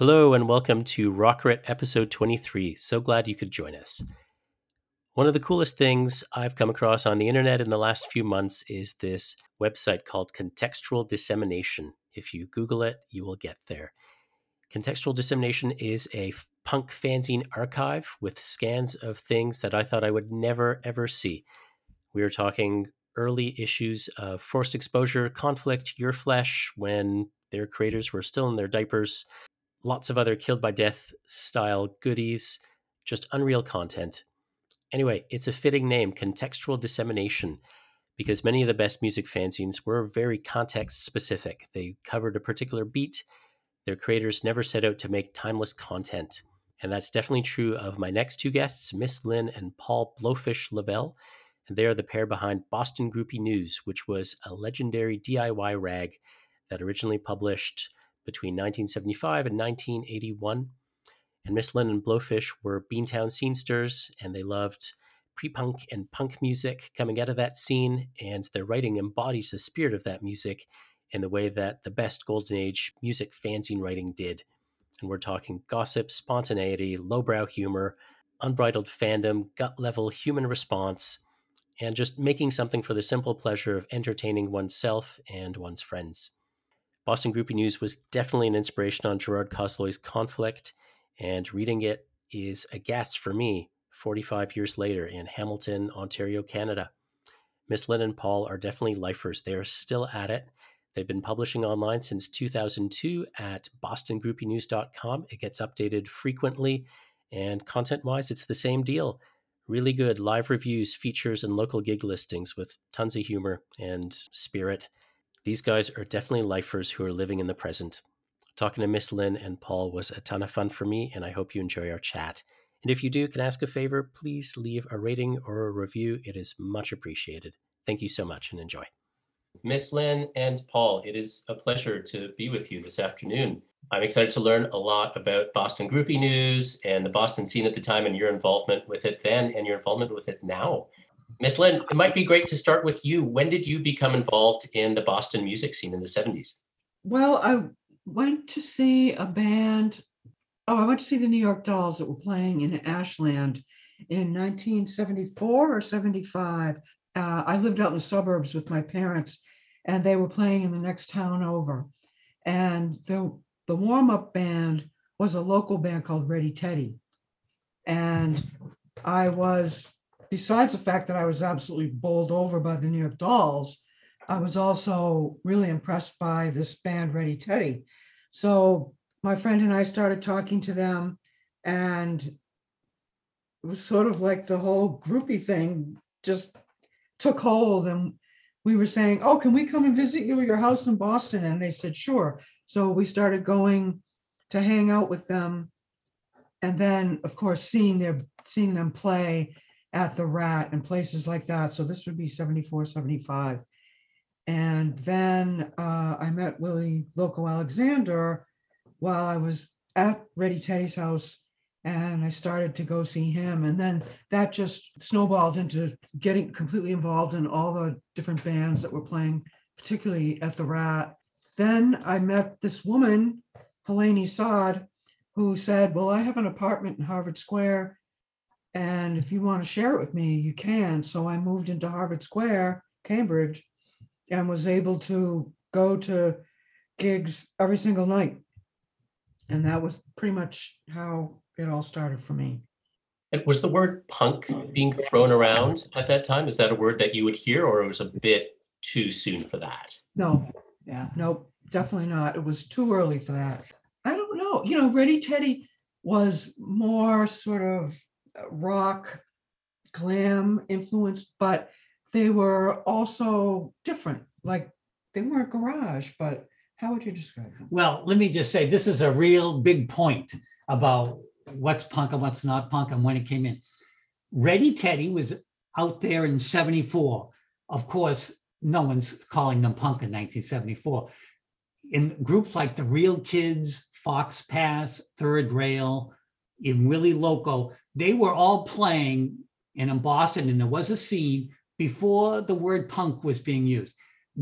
Hello and welcome to Rockrit episode 23. So glad you could join us. One of the coolest things I've come across on the internet in the last few months is this website called Contextual Dissemination. If you Google it, you will get there. Contextual Dissemination is a punk fanzine archive with scans of things that I thought I would never ever see. We are talking early issues of Forced Exposure, Conflict, Your Flesh, when their creators were still in their diapers, lots of other killed by death style goodies, just unreal content. Anyway, it's a fitting name, contextual dissemination, because many of the best music fanzines were very context specific. They covered a particular beat. Their creators never set out to make timeless content. And that's definitely true of my next two guests, Miss Lynn and Paul Blowfish Lavelle. And they are the pair behind Boston Groupie News, which was a legendary DIY rag that originally published between 1975 and 1981. And Miss Lynn and Blowfish were Beantown scenesters, and they loved pre punk and punk music coming out of that scene, and their writing embodies the spirit of that music in the way that the best Golden Age music fanzine writing did. And we're talking gossip, spontaneity, lowbrow humor, unbridled fandom, gut level human response, and just making something for the simple pleasure of entertaining oneself and one's friends. Boston Groupie News was definitely an inspiration on Gerard Cosloy's Conflict, and reading it is a gas for me 45 years later in Hamilton, Ontario, Canada. Miss Lynn and Paul are definitely lifers. They're still at it. They've been publishing online since 2002 at bostongroupienews.com. It gets updated frequently, and content wise, it's the same deal. Really good live reviews, features, and local gig listings with tons of humor and spirit. These guys are definitely lifers who are living in the present. Talking to Miss Lynn and Paul was a ton of fun for me, and I hope you enjoy our chat. And if you do, can ask a favor? Please leave a rating or a review. It is much appreciated. Thank you so much and enjoy. Miss Lynn and Paul, it is a pleasure to be with you this afternoon. I'm excited to learn a lot about Boston Groupie News and the Boston scene at the time and your involvement with it then and your involvement with it now. Miss Lynn, it might be great to start with you. When did you become involved in the Boston music scene in the 70s? Well, I went to see a band. Oh, I went to see the New York Dolls that were playing in Ashland in 1974 or 75. Uh, I lived out in the suburbs with my parents, and they were playing in the next town over. And the the warm up band was a local band called Ready Teddy, and I was besides the fact that I was absolutely bowled over by the New York Dolls, I was also really impressed by this band, Ready Teddy. So my friend and I started talking to them, and it was sort of like the whole groupie thing just took hold. And we were saying, Oh, can we come and visit you at your house in Boston? And they said, Sure. So we started going to hang out with them. And then, of course, seeing their seeing them play at the Rat and places like that. So this would be 74, 75. And then uh, I met Willie Loco Alexander while I was at Ready Teddy's house and I started to go see him. And then that just snowballed into getting completely involved in all the different bands that were playing, particularly at the Rat. Then I met this woman, Helene Sod, who said, Well, I have an apartment in Harvard Square and if you want to share it with me, you can. So I moved into Harvard Square, Cambridge, and was able to go to gigs every single night. And that was pretty much how it all started for me. And was the word punk being thrown around at that time? Is that a word that you would hear, or it was a bit too soon for that? No, yeah, no, definitely not. It was too early for that. I don't know. You know, Ready Teddy was more sort of rock, glam influenced, but they were also different. Like they weren't garage, but how would you describe them? Well, let me just say this is a real big point about what's punk and what's not punk and when it came in. Ready Teddy was out there in 74. Of course, no one's calling them punk in 1974. In groups like the Real Kids, Fox Pass, Third Rail, in Willie Loco, they were all playing and in Boston, and there was a scene before the word punk was being used.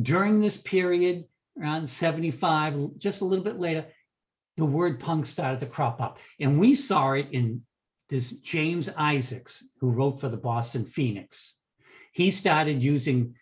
During this period, around 75, just a little bit later, the word punk started to crop up. And we saw it in this James Isaacs, who wrote for the Boston Phoenix. He started using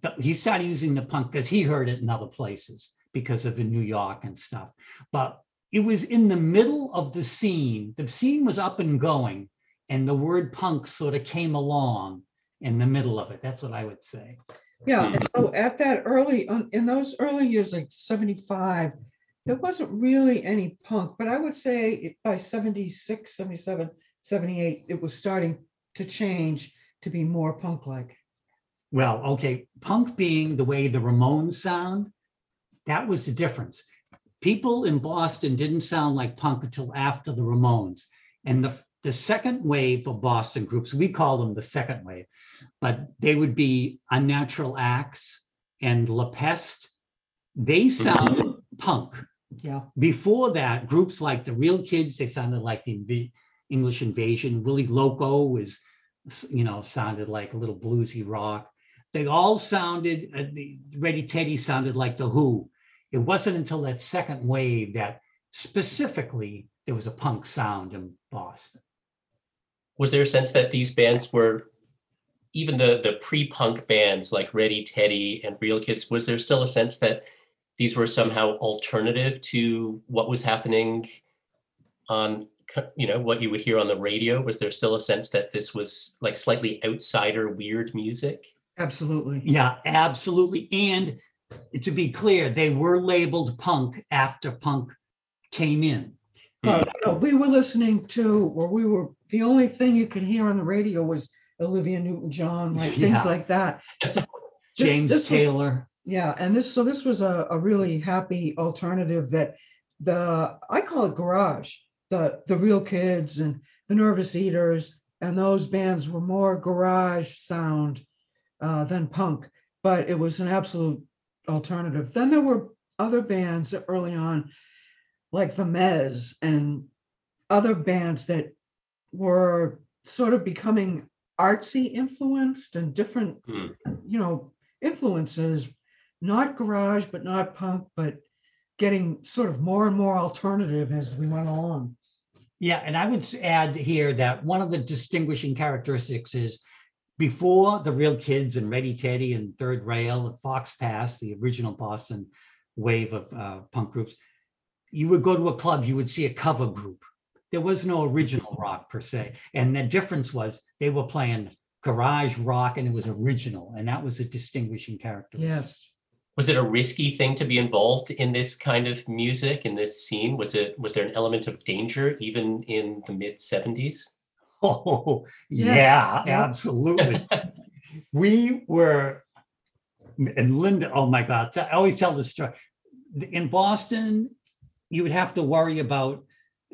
the, he started using the punk because he heard it in other places because of in New York and stuff. But it was in the middle of the scene. The scene was up and going, and the word punk sort of came along in the middle of it. That's what I would say. Yeah, and so at that early, um, in those early years, like seventy-five, there wasn't really any punk, but I would say it- by 76, 77, 78, it was starting to change to be more punk-like. Well, okay, punk being the way the Ramones sound, that was the difference. People in Boston didn't sound like punk until after the Ramones. And the, the second wave of Boston groups, we call them the second wave, but they would be Unnatural Acts and La Peste. They sounded punk. Yeah, Before that, groups like the Real Kids, they sounded like the Inv- English Invasion. Willie Loco was, you know, sounded like a little bluesy rock. They all sounded, uh, the Ready Teddy sounded like the Who. It wasn't until that second wave that specifically there was a punk sound in Boston. Was there a sense that these bands were even the the pre-punk bands like Ready Teddy and Real Kids? Was there still a sense that these were somehow alternative to what was happening on you know what you would hear on the radio? Was there still a sense that this was like slightly outsider weird music? absolutely. Yeah, absolutely. And to be clear, they were labeled punk after punk came in. Uh, no, We were listening to, or we were, the only thing you could hear on the radio was Olivia Newton-John, like things like that. This- James this was- Taylor. Yeah, and this, so this was a, a really happy alternative that the, I call it garage, the, the real kids and the nervous eaters and those bands were more garage sound uh, than punk, but it was an absolute alternative. Then there were other bands early on, like the Mez and other bands that were sort of becoming artsy influenced and different, Hmm. you know, influences, not garage, but not punk, but getting sort of more and more alternative as we went along. Yeah, and I would add here that one of the distinguishing characteristics is before the real kids and Ready Teddy and Third Rail and Fox Pass, the original Boston wave of uh, punk groups, you would go to a club, you would see a cover group. There was no original rock per se. And the difference was they were playing garage rock and it was original. And that was a distinguishing characteristic. Yes. Was it a risky thing to be involved in this kind of music in this scene? Was it was there an element of danger even in the mid 70s? Oh, Yes, yeah, absolutely. we were, and Linda, oh my God, I always tell this story. In Boston, you would have to worry about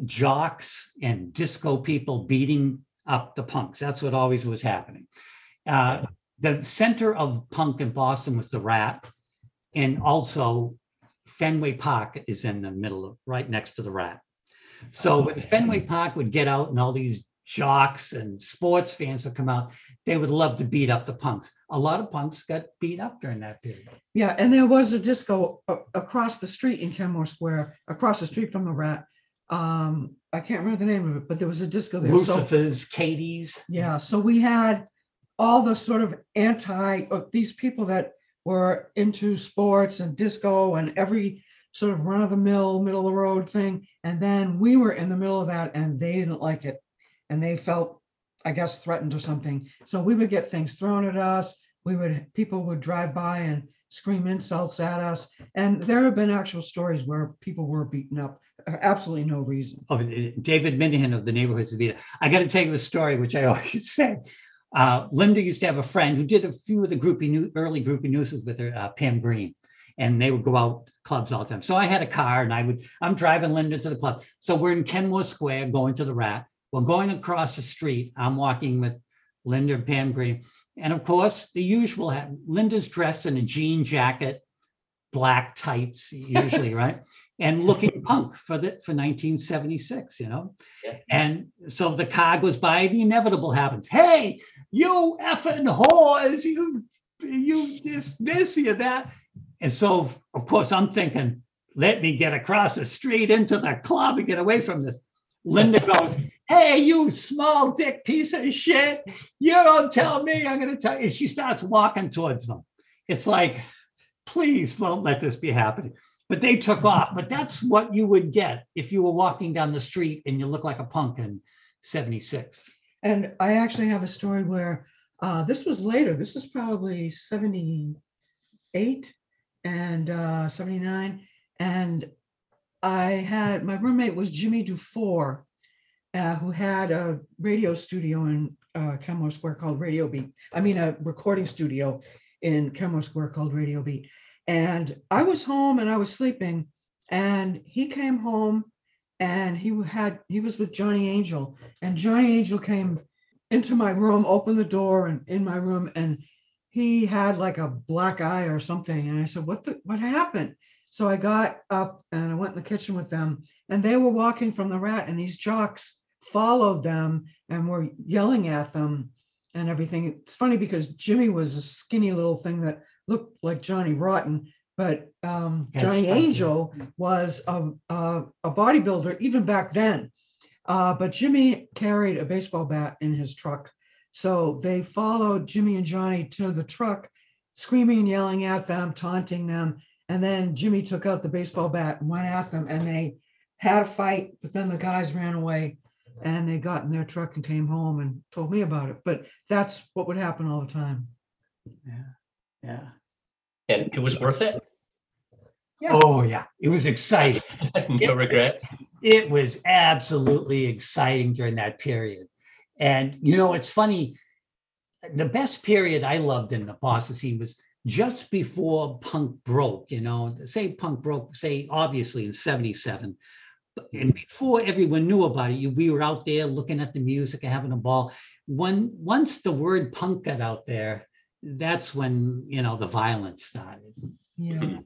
jocks and disco people beating up the punks. That's what always was happening. Uh, the center of punk in Boston was the Rat, and also Fenway Park is in the middle of right next to the Rat. So when Fenway Park would get out and all these jocks and sports fans would come out, they would love to beat up the punks. A lot of punks got beat up during that period. Yeah, and there was a disco across the street in Kenmore Square, across the street from the Rat. Um, I can't remember the name of it, but there was a disco there. So, Lucifer's, Katie's. yeah, so we had all the sort of anti, of these people that were into sports and disco and every sort of run of the mill, middle of the road thing. And then we were in the middle of that and they didn't like it. And they felt, I guess, threatened or something. So we would get things thrown at us. We would, people would drive by and scream insults at us. And there have been actual stories where people were beaten up, absolutely no reason. of uh, David Minehan of the Neighborhoods of Vida. I got to tell you a story, which I always say. Uh, Linda used to have a friend who did a few of the groupie new, early groupie nooses with her, uh, Pam Green, and they would go out clubs all the time. So I had a car, and I would I'm driving Linda to the club. So we're in Kenmore Square, going to the Rat. We're going across the street. I'm walking with Linda and Pam Green, and of course the usual. Linda's dressed in a jean jacket, black tights, usually, right? And looking punk for the for 1976, you know. Yeah. And so the car goes by, the inevitable happens. Hey, you effing whores, you you this, this, you that. And so of course I'm thinking, let me get across the street into the club and get away from this. Linda goes, Hey, you small dick piece of shit. You don't tell me. I'm going to tell you. And she starts walking towards them. It's like, please don't let this be happening. But they took off. But that's what you would get if you were walking down the street and you look like a punk in 76. And I actually have a story where uh, this was later. This was probably 78 and uh, 79. And I had my roommate was Jimmy Dufour, uh, who had a radio studio in uh, Kenmore Square called Radio Beat. I mean, a recording studio in Kenmore Square called Radio Beat. And I was home and I was sleeping, and he came home and he had he was with Johnny Angel, and Johnny Angel came into my room, opened the door and in my room, and he had like a black eye or something. And I said, What the what happened? So I got up and I went in the kitchen with them, and they were walking from the rat, and these jocks followed them and were yelling at them and everything. It's funny because Jimmy was a skinny little thing that looked like Johnny Rotten, but um, Johnny yeah. Angel was a, a, a bodybuilder even back then. Uh, but Jimmy carried a baseball bat in his truck. So they followed Jimmy and Johnny to the truck, screaming and yelling at them, taunting them. And then Jimmy took out the baseball bat and went at them, and they had a fight. But then the guys ran away and they got in their truck and came home and told me about it. But that's what would happen all the time. Yeah. Yeah. And it was worth it. Yeah. Oh, yeah. It was exciting. no regrets. it was absolutely exciting during that period. And you know, it's funny. The best period I loved in the Boston scene was just before punk broke. You know, say punk broke, say obviously in '77, and before everyone knew about it, you, we were out there looking at the music and having a ball. When once the word punk got out there, that's when you know the violence started. Yeah.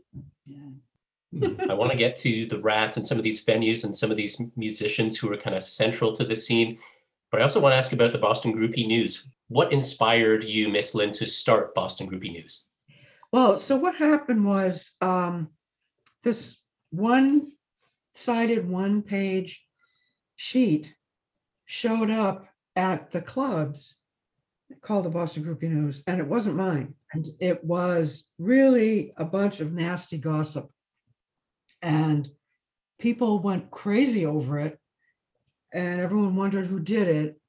Yeah. I want to get to the Rat and some of these venues and some of these musicians who are kind of central to the scene. But I also want to ask about the Boston Groupie News. What inspired you, Miss Lynn, to start Boston Groupie News? Well, so what happened was um, this one sided one page sheet showed up at the clubs called the Boston Groupie News, and it wasn't mine. And it was really a bunch of nasty gossip. And people went crazy over it, and everyone wondered who did it.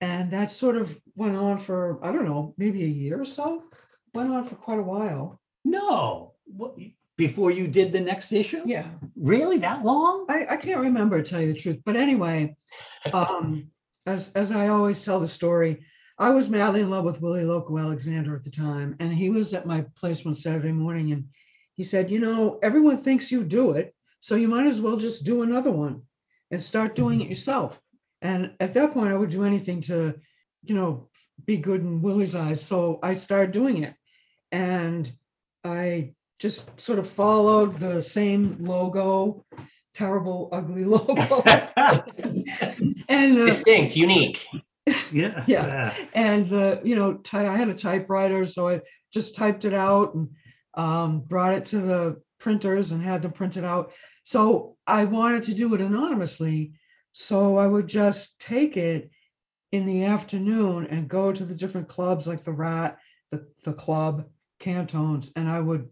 And that sort of went on for, I don't know, maybe a year or so. Went on for quite a while. No, what, before you did the next issue? Yeah. Really, that long? I, I can't remember to tell you the truth, but anyway, um, as as I always tell the story, I was madly in love with Willie Loco Alexander at the time, and he was at my place one Saturday morning, and he said, "You know, everyone thinks you do it, so you might as well just do another one and start doing it yourself." And at that point, I would do anything to, you know, be good in Willie's eyes. So I started doing it, and I just sort of followed the same logo, terrible, ugly logo. and uh, Distinct, unique. Yeah. Yeah. and the you know ty- I had a typewriter, so I just typed it out and um, brought it to the printers and had them print it out. So I wanted to do it anonymously, so I would just take it in the afternoon and go to the different clubs like the Rat, the the club, Cantones, and I would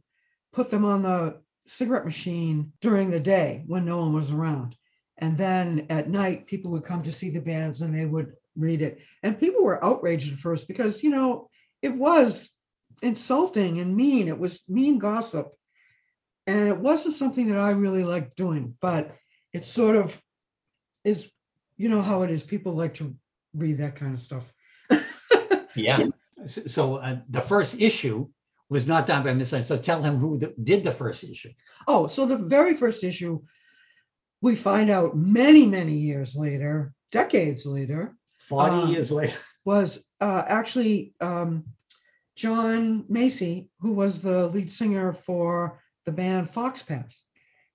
put them on the cigarette machine during the day when no one was around. And then at night, people would come to see the bands and they would read it. And people were outraged at first because, you know, it was insulting and mean. It was mean gossip. And it wasn't something that I really liked doing, but it sort of is, you know, how it is. People like to read that kind of stuff. Yeah. So, so, uh, the first issue was not done by Miss Lane. So tell him who the, did the first issue. Oh, so the very first issue, we find out many, many years later, decades later, 40 Uh, years later. was uh, actually um, Jon Macey, who was the lead singer for the band Fox Pass.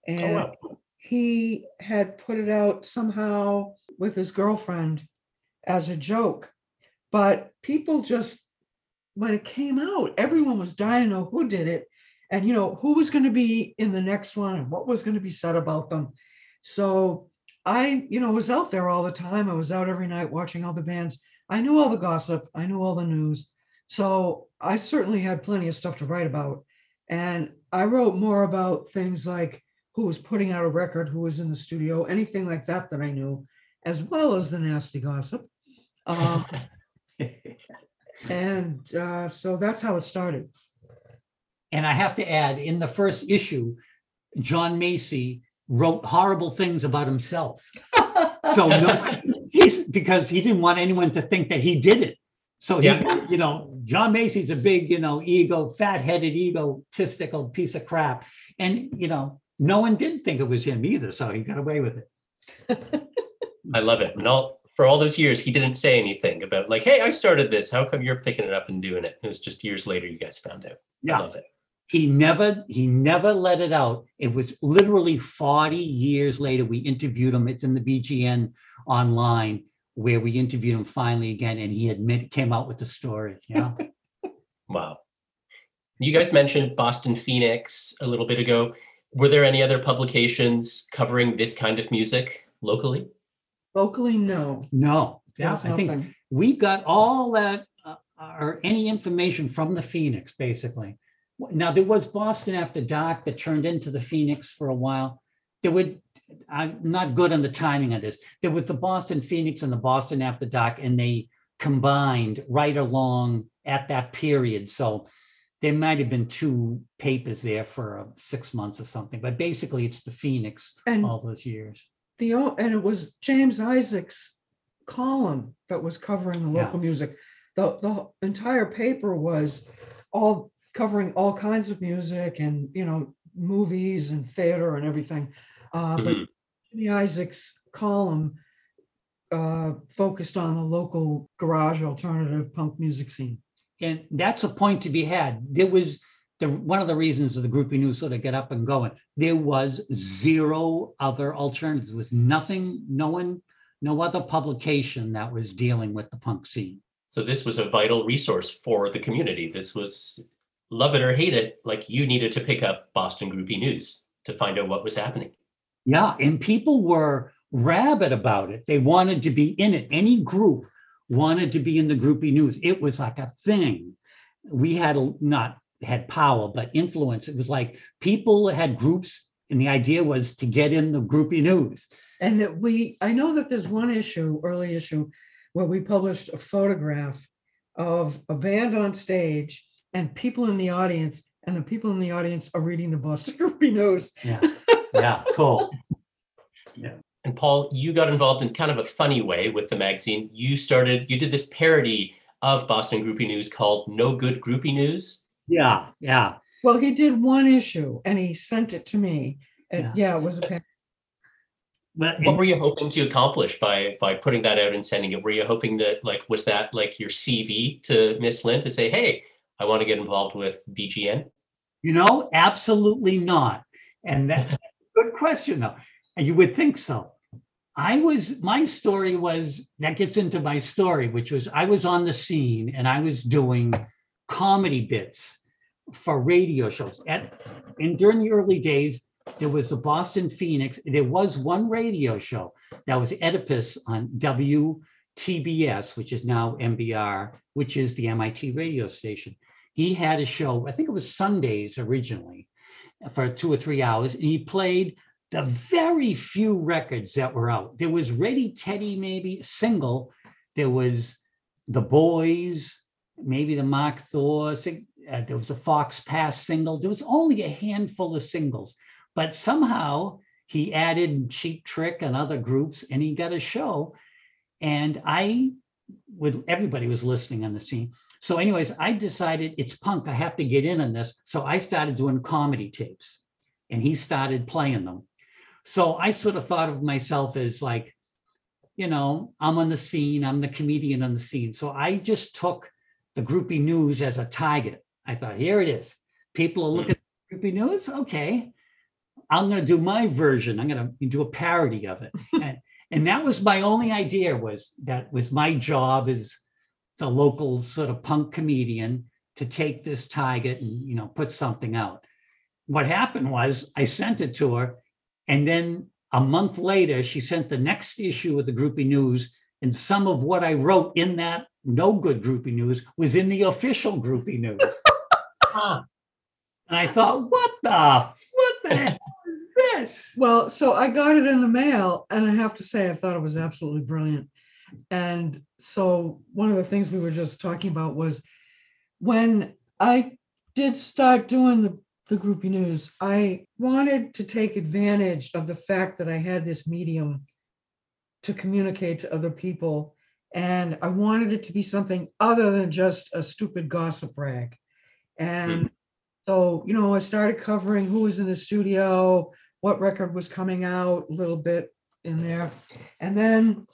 Oh, And wow. he had put it out somehow with his girlfriend as a joke. But people just, when it came out, everyone was dying to know who did it. and you know who was going to be in the next one and what was going to be said about them. So I, you know, was out there all the time. I was out every night watching all the bands. I knew all the gossip. I knew all the news. So I certainly had plenty of stuff to write about. And I wrote more about things like who was putting out a record, who was in the studio, anything like that that I knew, as well as the nasty gossip. Um, and uh, so that's how it started. And I have to add, in the first issue, Jon Macey wrote horrible things about himself. So no, he's because he didn't want anyone to think that he did it. So he, Yeah. you know, Jon Macey's a big, you know, ego, fat-headed, egotistical piece of crap. And you know, no one didn't think it was him either. So he got away with it. I love it. And all for all those years, he didn't say anything about like, "Hey, I started this. How come you're picking it up and doing it?" It was just years later you guys found out. I Yeah. love it. He never, he never let it out. It was literally 40 years later. We interviewed him. It's in the BGN online where we interviewed him finally again, and he admit came out with the story. Yeah. Wow. You guys mentioned Boston Phoenix a little bit ago. Were there any other publications covering this kind of music locally? Locally, no. no, there yeah, I think nothing. we got all that uh, or any information from the Phoenix, basically. Now there was Boston After Dark that turned into the Phoenix for a while. There would, I'm not good on the timing of this. There was the Boston Phoenix and the Boston After Dark, and they combined right along at that period. So there might have been two papers there for uh, six months or something, but basically it's the Phoenix And all those years. the and it was James Isaac's column that was covering the Yeah. local music. The the entire paper was all covering all kinds of music and you know movies and theater and everything. Uh, but Mhm. Jimmy Isaac's column uh, focused on the local garage alternative punk music scene. And that's a point to be had. There was the one of the reasons of the groupie news sort of get up and going. There was zero other alternatives with nothing, no one, no other publication that was dealing with the punk scene. So this was a vital resource for the community. This was love it or hate it, like you needed to pick up Boston Groupie News to find out what was happening. Yeah, and people were rabid about it. They wanted to be in it. Any group wanted to be in the groupie news. It was like a thing. We had a, not had power, but influence. It was like people had groups, and the idea was to get in the groupie news. And that we, I know that there's one issue, early issue, where we published a photograph of a band on stage and people in the audience, and the people in the audience are reading the Boston Groupie News. Yeah, yeah, cool. Yeah. And Paul, you got involved in kind of a funny way with the magazine. You started, you did this parody of Boston Groupie News called No Good Groupie News. Yeah, yeah. Well, he did one issue and he sent it to me. And yeah, it was a, pa- But What were you hoping to accomplish by by putting that out and sending it? Were you hoping that like was that like your CV to Miss Lynn to say, "Hey, I want to get involved with BGN"? You know, absolutely not. And that good question though. And you would think so. I was my story was that gets into my story, which was I was on the scene and I was doing comedy bits for radio shows. At and during the early days, there was the Boston Phoenix. There was one radio show that was Oedipus on WTBS, which is now MBR, which is the MIT radio station he had a show, I think it was Sundays originally, for two or three hours, and he played the very few records that were out. There was Ready Teddy, maybe a single. There was The Boys, maybe the Mark Thor. uh, there was a Fox Pass single. There was only a handful of singles, but somehow he added Cheap Trick and other groups, and he got a show. And I would everybody was listening on the scene. So, anyways, I decided it's punk. I have to get in on this. So I started doing comedy tapes and he started playing them. So I sort of thought of myself as like, you know, I'm on the scene, I'm the comedian on the scene. So I just took the groupie news as a target. I thought, here it is. People are looking at groupie news. Okay. I'm going to do my version. I'm going to do a parody of it. and, and that was my only idea was that was my job as the local sort of punk comedian to take this target and you know put something out what happened was I sent it to her, and then a month later, she sent the next issue of the Groupie News, and some of what I wrote in that no good Groupie News was in the official Groupie News. Huh. And I thought, what the what the this? Well, so I got it in the mail, and I have to say, I thought it was absolutely brilliant. And so one of the things we were just talking about was when I did start doing the, the groupie news, I wanted to take advantage of the fact that I had this medium to communicate to other people. And I wanted it to be something other than just a stupid gossip rag. And hmm. so, you know, I started covering who was in the studio, what record was coming out, a little bit in there. And then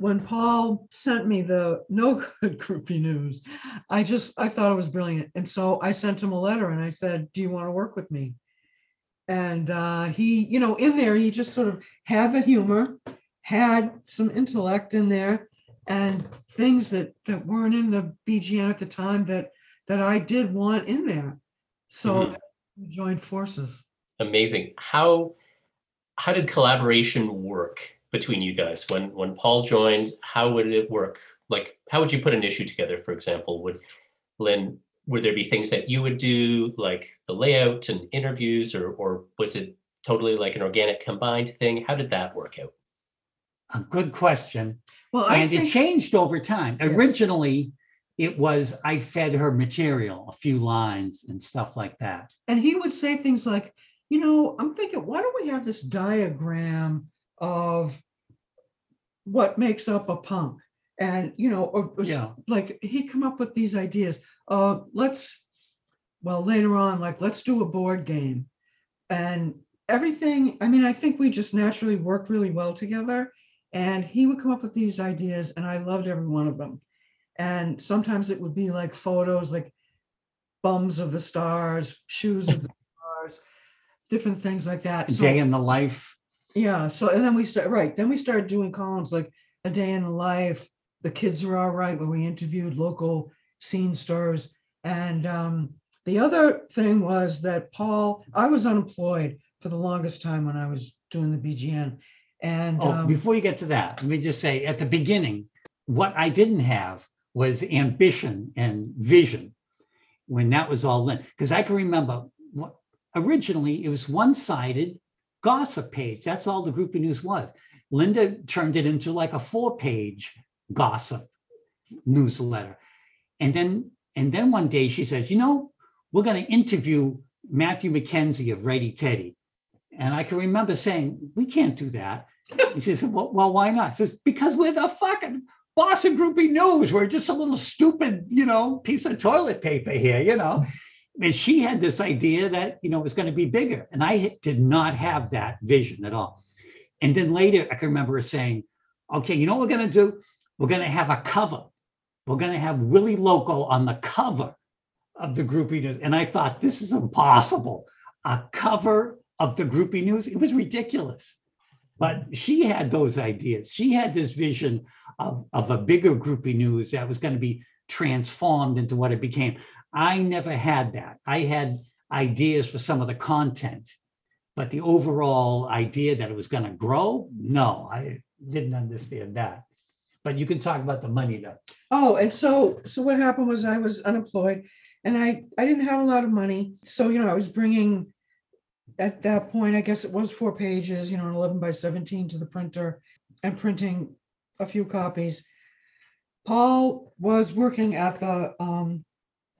when Paul sent me the no good groupie news, I just I thought it was brilliant. And so I sent him a letter and I said, Do you want to work with me? And uh, he, you know, in there, he just sort of had the humor, had some intellect in there, and things that that weren't in the BGN at the time that that I did want in there. So Mhm. we joined forces. Amazing. How how did collaboration work between you guys when when Paul joined? How would it work? Like, how would you put an issue together? For example, would Lynn? Would there be things that you would do, like the layout and interviews, or or was it totally like an organic combined thing? How did that work out? A good question. Well, I And it changed over time. Yes. Originally, it was I fed her material, a few lines and stuff like that. and he would say things like, you know, I'm thinking, why don't we have this diagram of what makes up a punk? And, you know, or, or Yeah. like he'd come up with these ideas. Uh, let's, well, later on, like, let's do a board game. And everything, I mean, I think we just naturally worked really well together. And he would come up with these ideas, and I loved every one of them. And sometimes it would be like photos, like bums of the stars, shoes of the different things like that. So, Day in the life. yeah. So, and then we start, right. Then we started doing columns like A Day in the Life, The Kids Are All Right, where we interviewed local scene stars. And um, the other thing was that Paul, I was unemployed for the longest time when I was doing the BGN. And Oh, um, before you get to that, let me just say at the beginning, what I didn't have was ambition and vision when that was all in. Because I can remember what originally it was one-sided gossip page. That's all the groupie news was. Linda turned it into like a four-page gossip newsletter. And then and then one day she says, you know, we're going to interview Matthew McKenzie of Ready Teddy. And I can remember saying, we can't do that. And she said, well, well, why not? She says, because we're the fucking Boston Groupie News. We're just a little stupid, you know, piece of toilet paper here, you know. And she had this idea that, you know, it was going to be bigger. And I did not have that vision at all. And then later, I can remember her saying, okay, you know what we're going to do? We're going to have a cover. We're going to have Willie Loco on the cover of the Groupie News. And I thought, this is impossible. A cover of the Groupie News? It was ridiculous. But she had those ideas. She had this vision of, of a bigger Groupie News that was going to be transformed into what it became. I never had that. I had ideas for some of the content, but the overall idea that it was going to grow, no, I didn't understand that. But you can talk about the money though. Oh, and so, so what happened was I was unemployed and I, I didn't have a lot of money. So, you know, I was bringing, at that point, I guess it was four pages, you know, an 11 by 17 to the printer and printing a few copies. Paul was working at the um,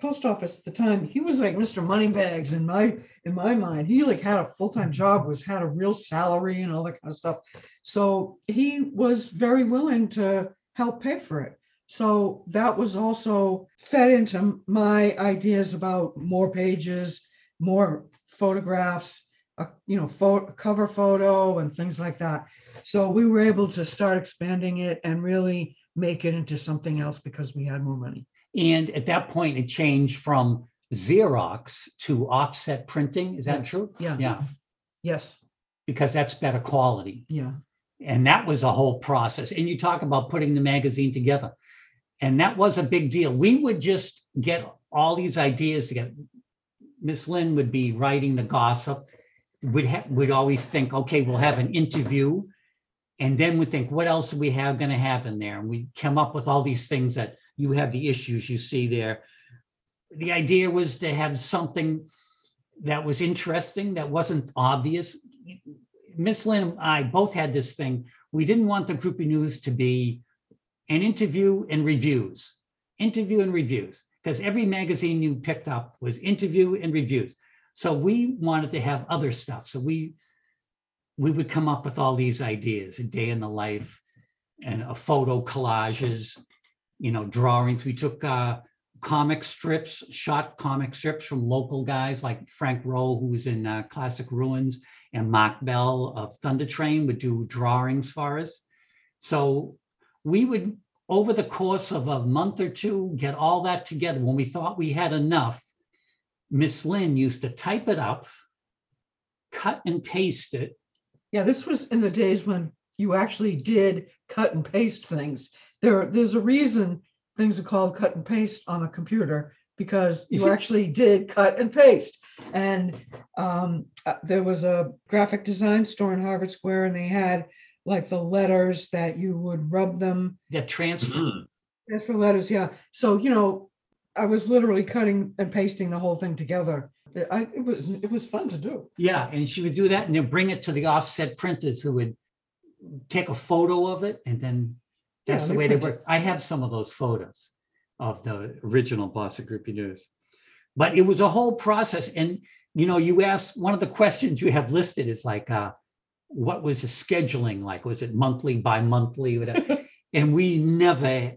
post office at the time. He was like Mr. Moneybags in my, in my mind. He like had a full-time job, was, had a real salary and all that kind of stuff. So he was very willing to help pay for it. So that was also fed into my ideas about more pages, more photographs, a you know, photo, cover photo and things like that. So we were able to start expanding it and really make it into something else because we had more money. And at that point, it changed from Xerox to offset printing. Is that Yes. true? Yeah. Yeah, Yes. because that's better quality. Yeah. And that was a whole process. And you talk about putting the magazine together. And that was a big deal. We would just get all these ideas together. Miss Lynn would be writing the gossip. Would have, would always think, okay, we'll have an interview. And then we think, what else are we have gonna have in there? And we come up with all these things that you have the issues you see there. The idea was to have something that was interesting, that wasn't obvious. Miss Lynn and I both had this thing. We didn't want the groupie news to be an interview and reviews, interview and reviews, because every magazine you picked up was interview and reviews. So we wanted to have other stuff. So we we would come up with all these ideas, a day in the life and a photo collages, you know, drawings. We took uh, comic strips, shot comic strips from local guys like Frank Rowe, who was in uh, Classic Ruins, and Mark Bell of Thunder Train would do drawings for us. So we would, over the course of a month or two, get all that together. When we thought we had enough, Miss Lynn used to type it up, cut and paste it. Yeah, this was in the days when you actually did cut and paste things. There, there's a reason things are called cut and paste on a computer because you actually did cut and paste. And um, uh, there was a graphic design store in Harvard Square and they had like the letters that you would rub them That transfer. Mhm. Yeah, for letters, yeah. So, you know, I was literally cutting and pasting the whole thing together. I, it was, it was fun to do. Yeah, and she would do that and then bring it to the offset printers who would take a photo of it and then that's Yeah, the way they work. I have some of those photos of the original Boston Groupie News. But it was a whole process. And, you know, you asked, one of the questions you have listed is like, uh, what was the scheduling like? Was it monthly, bi-monthly, whatever? And we never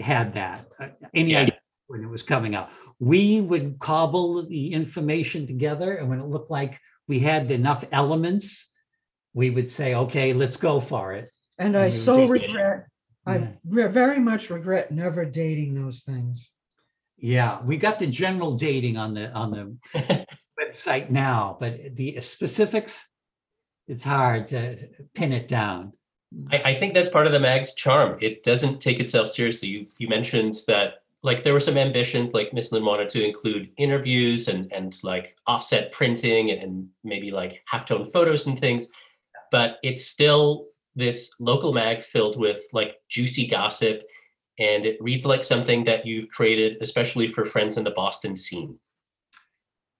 had that, uh, any Yeah. idea when it was coming out. We would cobble the information together and when it looked like we had enough elements, we would say, okay, let's go for it. And I And you so did it. regret, I Yeah. very much regret never dating those things. Yeah, we got the general dating on the, on the website now, but the specifics, it's hard to pin it down. I, I think that's part of the mag's charm. It doesn't take itself seriously. You you mentioned that like there were some ambitions, like Miss Lynn wanted to include interviews and and like offset printing and, and maybe like halftone photos and things, but it's still this local mag filled with like juicy gossip, and it reads like something that you've created especially for friends in the Boston scene.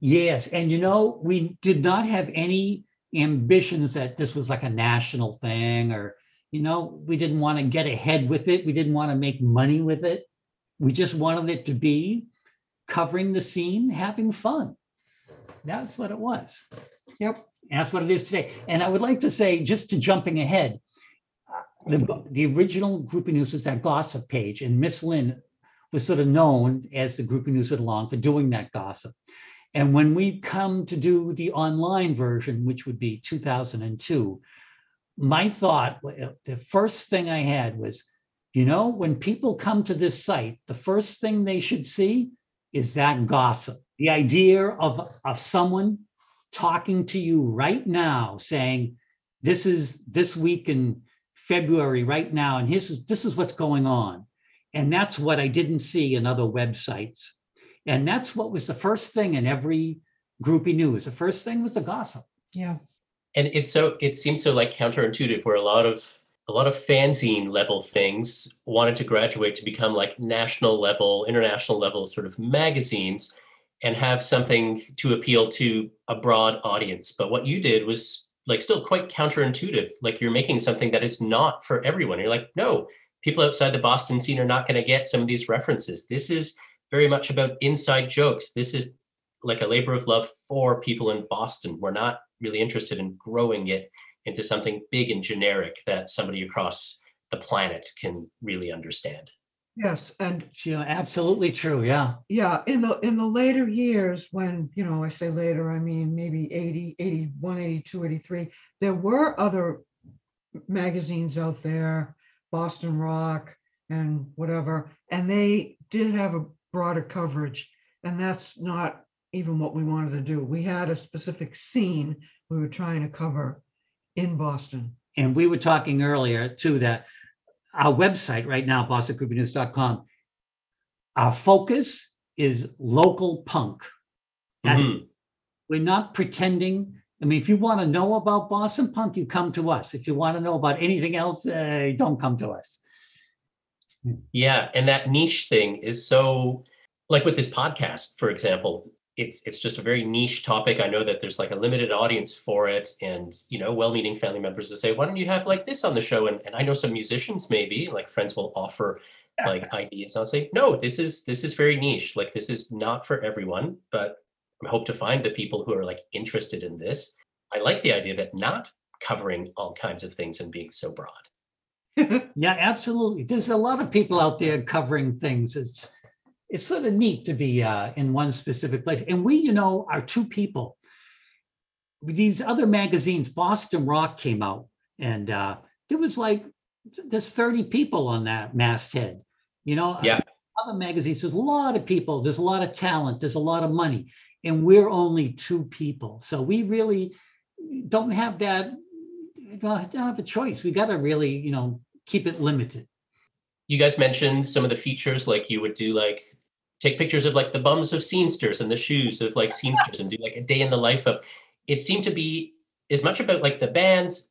Yes, and you know, we did not have any ambitions that this was like a national thing or, you know, we didn't want to get ahead with it. We didn't want to make money with it. We just wanted it to be covering the scene, having fun. That's what it was. Yep. That's what it is today. And I would like to say, just to jumping ahead, the, the original Groupie News was that gossip page, and Miss Lynn was sort of known as the Groupie News went along for doing that gossip. And when we come to do the online version, which would be 2002, my thought, the first thing I had was, you know, when people come to this site, the first thing they should see is that gossip. The idea of, of someone talking to you right now saying, this is this week in February right now, and this is this is what's going on. And that's what I didn't see in other websites. And that's what was the first thing in every groupie news. The first thing was the gossip. Yeah. and it's so it seems so like counterintuitive where a lot of a lot of fanzine level things wanted to graduate to become like national level international level sort of magazines and have something to appeal to a broad audience. But what you did was like still quite counterintuitive. Like you're making something that is not for everyone. You're like no people outside the boston scene are not going to get some of these references. This is very much about inside jokes. This is like a labor of love for people in boston. We're not really interested in growing it into something big and generic that somebody across the planet can really understand. Yes. And You know, absolutely true. Yeah. yeah, in the, in the later years, when, you know, I say later, I mean, maybe 80, 81, 82, 83, there were other magazines out there, Boston Rock and whatever, and they did have a broader coverage. And that's not even what we wanted to do. We had a specific scene we were trying to cover in Boston. And we were talking earlier too that our website right now, bostongroupienews.com, our focus is local punk. Mhm. We're not pretending. I mean, if you want to know about Boston punk, you come to us. If you want to know about anything else, uh, don't come to us. Yeah, and that niche thing is so like with this podcast, for example, it's it's just a very niche topic. I know that there's like a limited audience for it, and you know, well-meaning family members will say, "Why don't you have like this on the show?" And and I know some musicians maybe like friends will offer like ideas. I'll say, "No, this is this is very niche. Like this is not for everyone." But I hope to find the people who are like interested in this. I like the idea that not covering all kinds of things and being so broad. Yeah, absolutely. There's a lot of people out there covering things. It's it's sort of neat to be uh, in one specific place. And we, you know, are two people. These other magazines, Boston Rock came out, and uh, there was like there's 30 people on that masthead. You know, Yeah. other magazines, there's a lot of people, there's a lot of talent, there's a lot of money, and we're only two people. So we really don't have that. Well, don't have a choice. We got to really, you know, keep it limited. you guys mentioned some of the features like you would do like take pictures of like the bums of scenesters and the shoes of like scenesters and do like a day in the life of it seemed to be as much about like the bands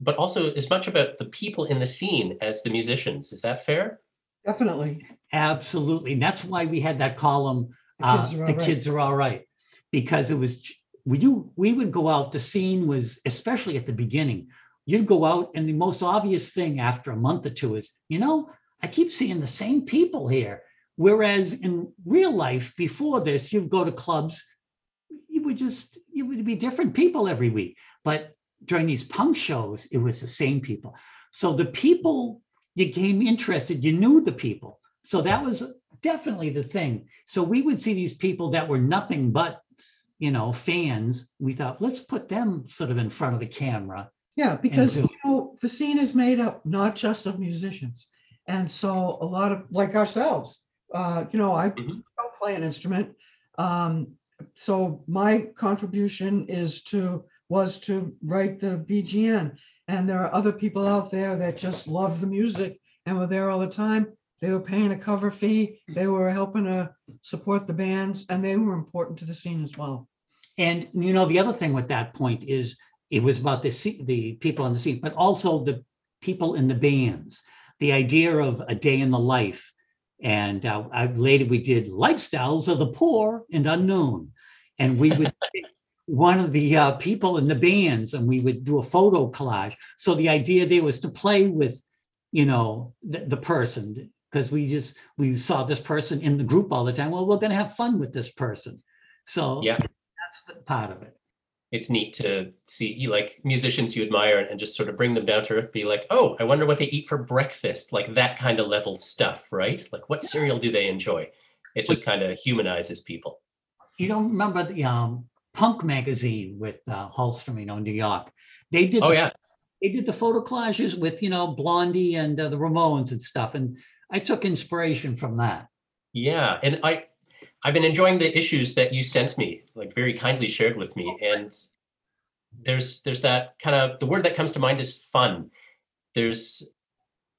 but also as much about the people in the scene as the musicians is that fair Definitely. Absolutely. And that's why we had that column, The uh, kids are the all right. kids are all right. Because it was, we do, we would go out, the scene was, especially at the beginning, you'd go out and the most obvious thing after a month or two is, you know, I keep seeing the same people here. Whereas in real life, before this, you'd go to clubs, you would just, you would be different people every week. But during these punk shows, it was the same people. So the people you became interested, you knew the people. So that was definitely the thing. So we would see these people that were nothing but, you know, fans. We thought, let's put them sort of in front of the camera. Yeah, because you know the scene is made up not just of musicians, and so a lot of like ourselves. Uh, you know, I Mhm. don't play an instrument, um, so my contribution is to was to write the BGN, and there are other people out there that just love the music and were there all the time. They were paying a cover fee. They were helping to support the bands, and they were important to the scene as well. And you know, the other thing with that point is it was about the the people on the scene, but also the people in the bands. The idea of a day in the life, and uh, I, later we did lifestyles of the poor and unknown, and we would pick one of the uh, people in the bands, and we would do a photo collage. So the idea there was to play with, you know, the, the person because we just we saw this person in the group all the time. Well, we're going to have fun with this person. So Yeah. that's part of it. It's neat to see like musicians you admire and just sort of bring them down to earth be like oh i wonder what they eat for breakfast like that kind of level stuff right like what cereal do they enjoy it just kind of humanizes people You don't remember the um, Punk magazine with uh, Holmstrom, you know, in New York. They did. oh the, yeah They did the photo collages with you know Blondie and uh, the Ramones and stuff, and I took inspiration from that. Yeah, and I I've been enjoying the issues that you sent me, like very kindly shared with me. And there's there's that kind of the word that comes to mind is fun. There's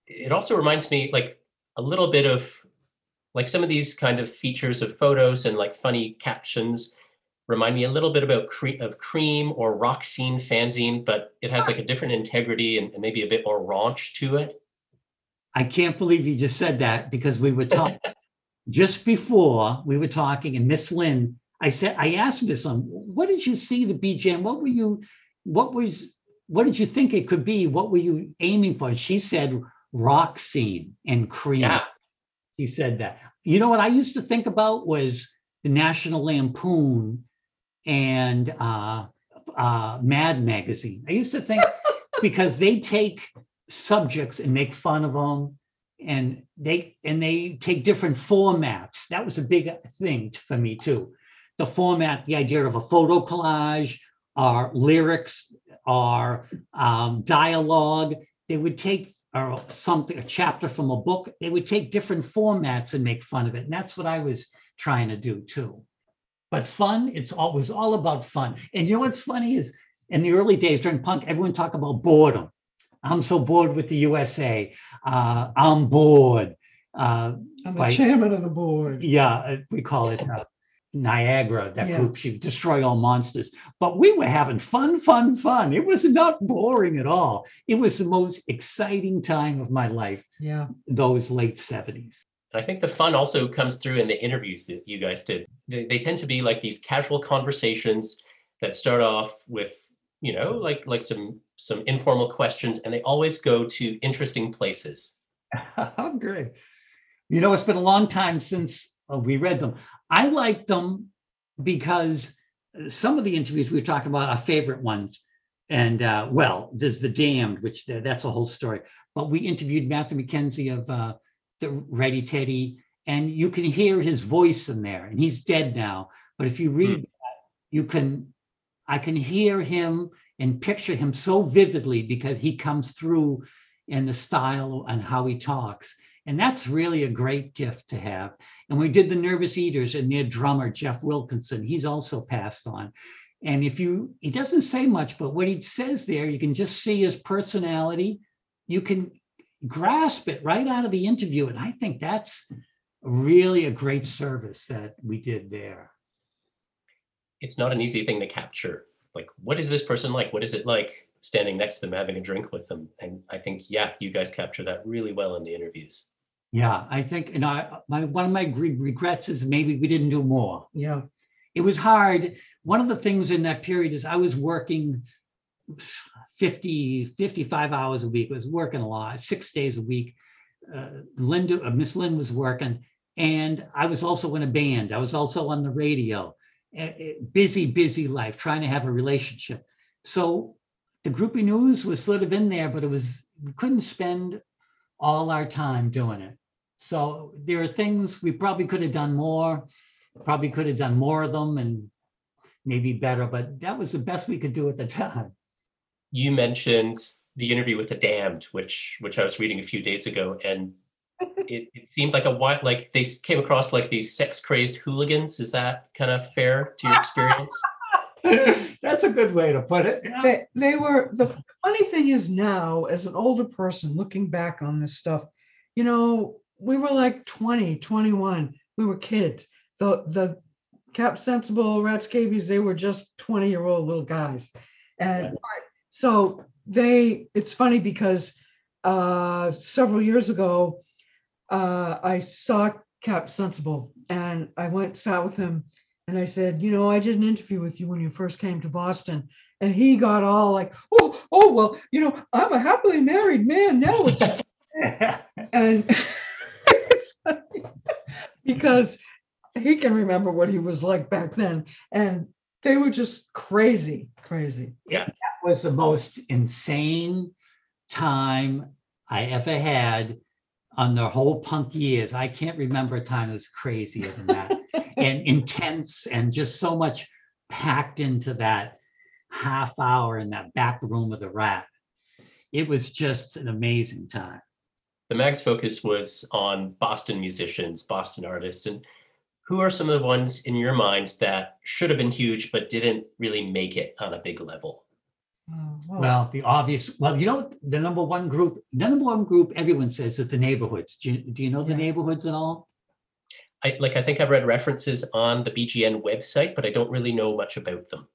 it also reminds me like a little bit of like some of these kind of features of photos and like funny captions remind me a little bit about cre- of Creem or rock scene fanzine but it has like a different integrity and, and maybe a bit more raunch to it I can't believe you just said that because we were talking just before we were talking, and Miss Lynn, I said, I asked Miss Lynn, what did you see the BGN? What were you, what was, what did you think it could be? What were you aiming for? And she said rock scene and Creem. yeah She said that. You know what I used to think about was the National Lampoon and uh, uh, Mad Magazine. I used to think because they take subjects and make fun of them, and they and they take different formats. That was a big thing for me too. The format, the idea of a photo collage, or lyrics, or um, dialogue. They would take or something, a chapter from a book. They would take different formats and make fun of it, and that's what I was trying to do too. But fun, it's always all about fun. And you know what's funny is in the early days during punk, everyone talked about boredom. I'm so bored with the USA. Uh, I'm bored. Uh, I'm the Right. chairman of the board. yeah, uh, we call it. Uh, Niagara, that Yeah. group, she destroy all monsters. But we were having fun, fun, fun. It was not boring at all. It was the most exciting time of my life, Yeah. those late 70s. I think the fun also comes through in the interviews that you guys did. They, they tend to be like these casual conversations that start off with, you know, like like some some informal questions, and they always go to interesting places. Great. You know, it's been a long time since uh, we read them. I liked them because uh, some of the interviews we were talking about are favorite ones. And uh, well, there's The Damned, which th- that's a whole story. But we interviewed Matthew McKenzie of uh, the Reddy Teddy, and you can hear his voice in there. And he's dead now. But if you read that, you can, I can hear him and picture him so vividly because he comes through in the style and how he talks. And that's really a great gift to have. And we did the Nervous Eaters and their drummer, Jeff Wilkinson, he's also passed on. And if you, he doesn't say much, but what he says there, you can just see his personality. You can grasp it right out of the interview. And I think that's really a great service that we did there. It's not an easy thing to capture. Like, what is this person like? What is it like standing next to them, having a drink with them? And I think, yeah, you guys capture that really well in the interviews. Yeah, I think, and I, my, one of my regrets is maybe we didn't do more. Yeah. it was hard. One of the things in that period is I was working 50, 55 hours a week. I was working a lot, six days a week. Uh, Linda, uh, Miss Lynn was working, and I was also in a band. I was also on the radio. Busy, busy life, trying to have a relationship. So the groupie news was sort of in there, but it was we couldn't spend all our time doing it. So there are things we probably could have done more probably could have done more of them and maybe better, but that was the best we could do at the time. You mentioned the interview with the damned, which which I was reading a few days ago, and it, it seemed like a while like they came across like these sex crazed hooligans. Is that kind of fair to your experience? That's a good way to put it. Yeah. They, they were, the funny thing is now, as an older person looking back on this stuff, you know, we were like 20, 21, we were kids. The, the Cap Sensible, Rat Scabies, they were just 20 year old little guys. And so they, it's funny because uh, several years ago, uh, I saw Cap Sensible and I went, sat with him and I said, you know, I did an interview with you when you first came to Boston. And he got all like, oh, oh, well, you know, I'm a happily married man now. And because he can remember what he was like back then. And they were just crazy, crazy. Yeah, that was the most insane time I ever had on the whole punk years. I can't remember a time that was crazier than that and intense and just so much packed into that half hour in that back room of the rat. It was just an amazing time. the mag's focus was on Boston musicians, Boston artists, and who are some of the ones in your mind that should have been huge but didn't really make it on a big level? Oh, wow. Well, the obvious, well, you know, the number one group, the number one group everyone says is the neighborhoods. Do you, do you know the neighborhoods at all? I like I think I've read references on the BGN website, but I don't really know much about them.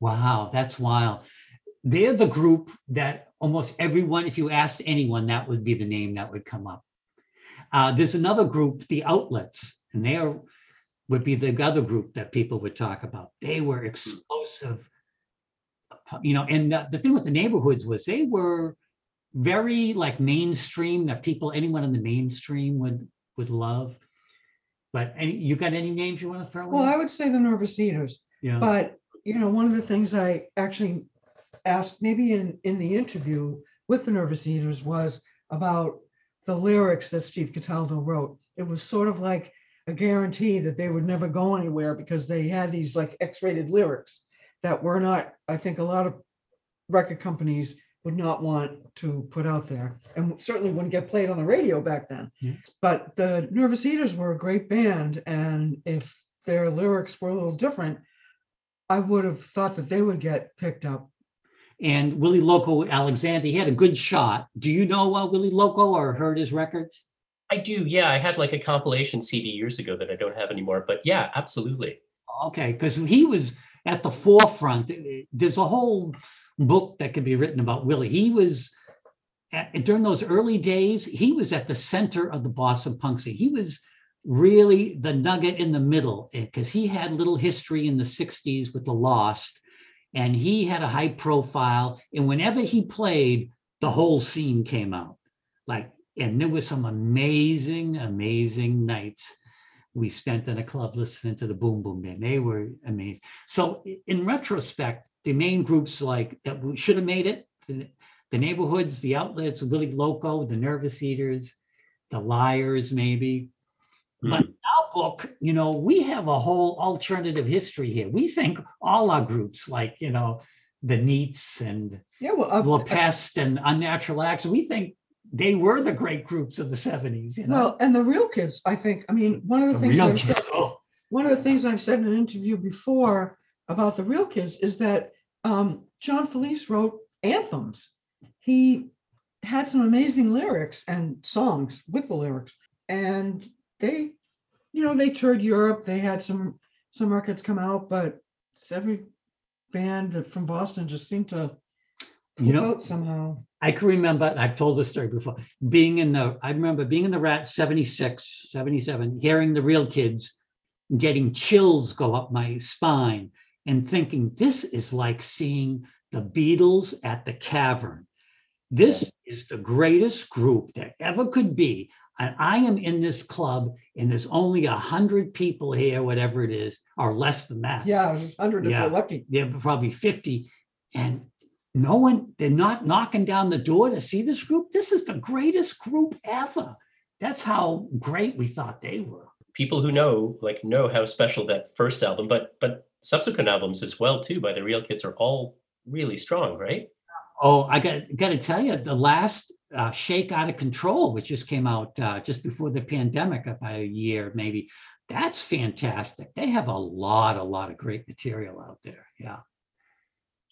Wow, that's wild. They're the group that almost everyone, if you asked anyone, that would be the name that would come up. Uh, there's another group, the outlets, and they are would be the other group that people would talk about. They were explosive, you know. And uh, the thing with the neighborhoods was they were very like mainstream that people, anyone in the mainstream would would love. But any, you got any names you want to throw in? well, I would say the nervous eaters. yeah. But, you know, one of the things I actually asked maybe in, in the interview with the Nervous Eaters was about the lyrics that Steve Cataldo wrote. It was sort of like a guarantee that they would never go anywhere because they had these like X-rated lyrics that we're not, I think a lot of record companies would not want to put out there and certainly wouldn't get played on the radio back then. Yeah. But the Nervous Eaters were a great band. And if their lyrics were a little different, I would have thought that they would get picked up. And Willie Loco Alexander, he had a good shot. Do you know uh, Willie Loco or heard his records? I do, yeah. I had like a compilation CD years ago that I don't have anymore, but yeah, absolutely. Okay, because he was at the forefront. There's a whole book that could be written about Willie. He was at, during those early days, he was at the center of the Boston punk scene. He was really the nugget in the middle eh, because he had little history in the 60s with the Lost and he had a high profile. And whenever he played, the whole scene came out. Like, and there was some amazing, amazing nights we spent in a club listening to the Boom Boom Band. They were amazing. So in retrospect, the main groups like that we should have made it, the, the neighborhoods, the outlets, Willie Loco, the Nervous Eaters, the Liars, maybe. Mm. But our book, you know, we have a whole alternative history here. We think all our groups, like you know, the Neats and yeah, well, La Peste and Unnatural Acts, we think they were the great groups of the 70s. You know? Well, and the real kids, I think. I mean, one of the, the things I've said, oh. one of the things I've said in an interview before about the real kids is that um, John Felice wrote anthems. He had some amazing lyrics and songs with the lyrics, and they, you know, they toured Europe. They had some some records come out, but every band that from Boston just seemed to you know somehow i can remember i've told this story before being in the i remember being in the rat 76 77 hearing the real kids getting chills go up my spine and thinking this is like seeing the beatles at the cavern. This is the greatest group there ever could be and i am in this club and there's only a hundred people here whatever it is or less than that. Yeah just 100 yeah. if you're lucky. Yeah probably 50 and no one, they're not knocking down the door to see this group. This is the greatest group ever. That's how great we thought they were. People who know, like, know how special that first album, but but subsequent albums as well too by the Real Kids are all really strong, right? Oh, I got got to tell you, the last uh, Shake Out of Control, which just came out uh, just before the pandemic, by a year maybe, that's fantastic. They have a lot, a lot of great material out there. Yeah.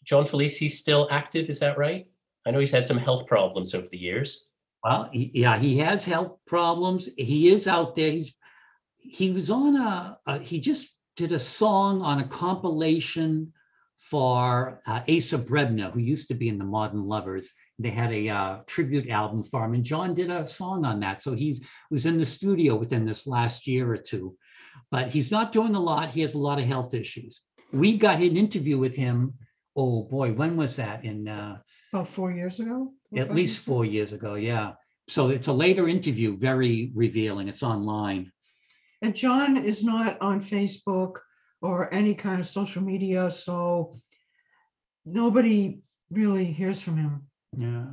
John Felice, he's still active, is that right? I know he's had some health problems over the years. Well, yeah, he has health problems. He is out there. He's he was on a, a he just did a song on a compilation for uh, Asa Brebner, who used to be in the Modern Lovers. They had a uh, tribute album for him, and John did a song on that. So he was in the studio within this last year or two, but he's not doing a lot. He has a lot of health issues. We got an interview with him oh boy, when was that? In uh, about four years ago? At least four years ago, yeah. So it's a later interview, very revealing. It's online. And John is not on Facebook or any kind of social media, so nobody really hears from him. Yeah.